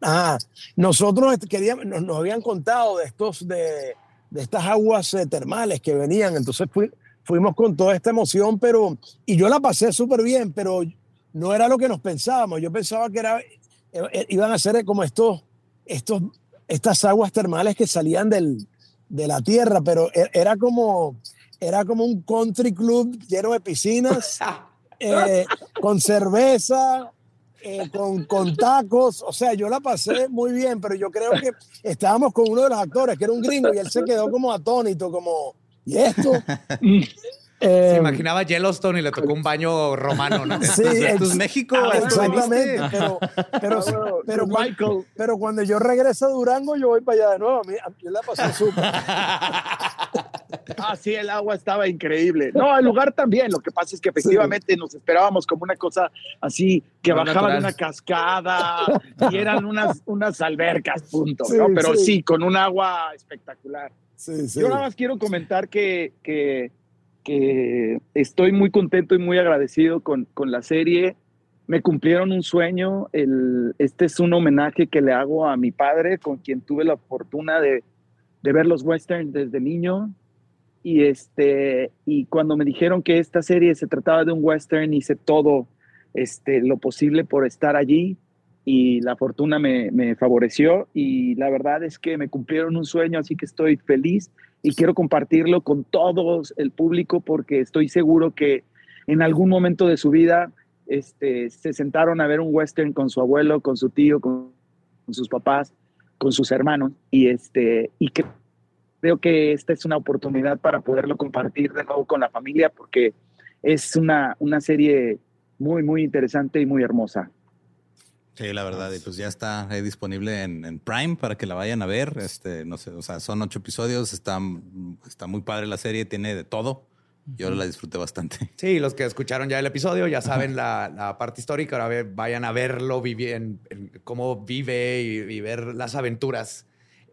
Ajá. Nosotros queríamos, nos, habían contado de estos de, de estas aguas eh, termales que venían, entonces fui, fuimos con toda esta emoción, pero, y yo la pasé súper bien, pero no era lo que nos pensábamos. Yo pensaba que era, eh, eh, iban a ser como estos, estos, estas aguas termales que salían del, de la tierra, pero e, era como, era como un country club lleno de piscinas, eh, con cerveza, con, con, tacos. O sea, yo la pasé muy bien, pero yo creo que estábamos con uno de los actores, que era un gringo, y él se quedó como atónito, como, ¿y esto? Se em, imaginaba Yellowstone y le tocó un baño romano, ¿no? Sí, esto es México. Exactamente. Pero, pero, pero, Michael. pero, cuando yo regreso a Durango, yo voy para allá de nuevo. Yo la pasé súper. Ah, sí, el agua estaba increíble. No, el lugar también. Lo que pasa es que efectivamente nos esperábamos como una cosa así, que bajaba de una cascada y eran unas, unas albercas, punto. Pero sí. con un agua espectacular. Yo nada más quiero comentar que, que, estoy muy contento y muy agradecido con, con, la serie. Me cumplieron un sueño. El, este es un homenaje que le hago a mi padre, con quien tuve la fortuna de, de ver los westerns desde niño. Y, este, y cuando me dijeron que esta serie se trataba de un western, hice todo este, lo posible por estar allí y la fortuna me, favoreció y la verdad es que me cumplieron un sueño, así que estoy feliz y quiero compartirlo con todo el público porque estoy seguro que en algún momento de su vida este, se sentaron a ver un western con su abuelo, con su tío, con, sus papás, con sus hermanos y, este, y creo que esta es una oportunidad para poderlo compartir de nuevo con la familia porque es una, una serie muy, muy interesante y muy hermosa. Sí, la verdad, y pues ya está ahí disponible en, Prime para que la vayan a ver. Este, no sé, o sea, son ocho episodios, está, está muy padre la serie, tiene de todo. Yo la disfruté bastante. Sí, los que escucharon ya el episodio ya saben la, parte histórica. Ahora vayan a verlo, en, cómo vive y, ver las aventuras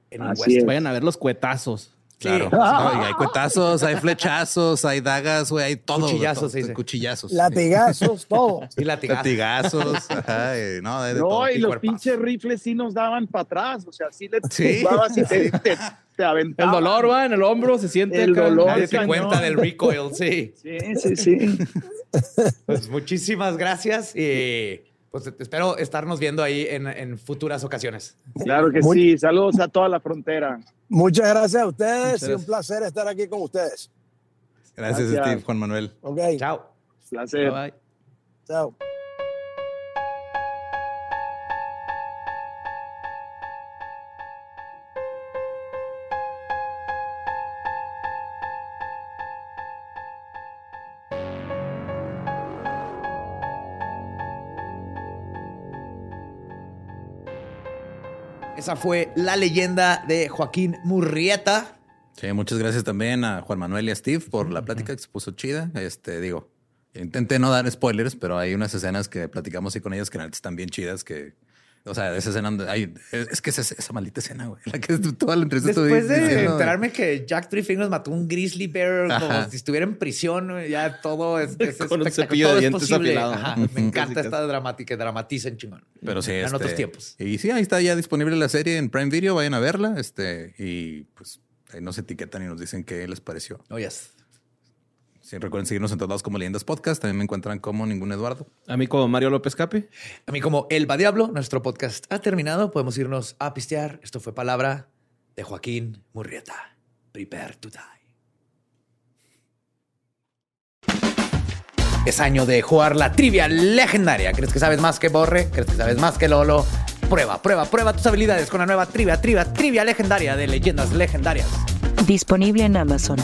en Así Vayan a ver los cuetazos. Claro. hay cuetazos, hay flechazos, hay dagas, güey, hay todo. Cuchillazos, sí, Cuchillazos. Latigazos, todo. Y latigazos. latigazos. Ajá, no, de, no y, los pinches rifles sí nos daban para atrás. O sea, sí le ¿Sí? y te, te, te aventaban. El dolor va en el hombro, se siente. El dolor. Nadie se cuenta del recoil, sí. Sí, sí, sí. Pues muchísimas gracias y pues espero estarnos viendo ahí en, futuras ocasiones. Claro que sí. Saludos a toda la frontera. Muchas gracias a ustedes y un placer estar aquí con ustedes. Gracias, Steve, Juan Manuel. Ok. Chao. Placer. bye. Chao. Esa fue la leyenda de Joaquín Murrieta. Sí, muchas gracias también a Juan Manuel y a Steve por la plática que se puso chida. Este, digo, intenté no dar spoilers, pero hay unas escenas que platicamos y con ellas que están bien chidas que o sea, esa escena, hay, es que es esa, maldita escena, güey. La que toda la entrevista Después de enterarme que Jack Three Fingers mató un grizzly bear como si estuviera en prisión, ya todo es, es Con un cepillo de dientes afilado. me encanta esta dramática, que dramaticen chingón. Pero sí, en este, otros tiempos. Y sí, ahí está ya disponible la serie en Prime Video, vayan a verla, este, y pues ahí nos etiquetan y nos dicen qué les pareció. Oh, yes. Sí, recuerden seguirnos en todos como Leyendas Podcast. También me encuentran como Ningún Eduardo. A mí como Mario López Capi. A mí como Elba Diablo. Nuestro podcast ha terminado. Podemos irnos a pistear. Esto fue palabra de Joaquín Murrieta. Prepare to die. Es año de jugar la trivia legendaria. ¿Crees que sabes más que Borre? ¿Crees que sabes más que Lolo? Prueba, prueba, prueba tus habilidades con la nueva trivia, trivia, trivia legendaria de leyendas legendarias. Disponible en Amazon.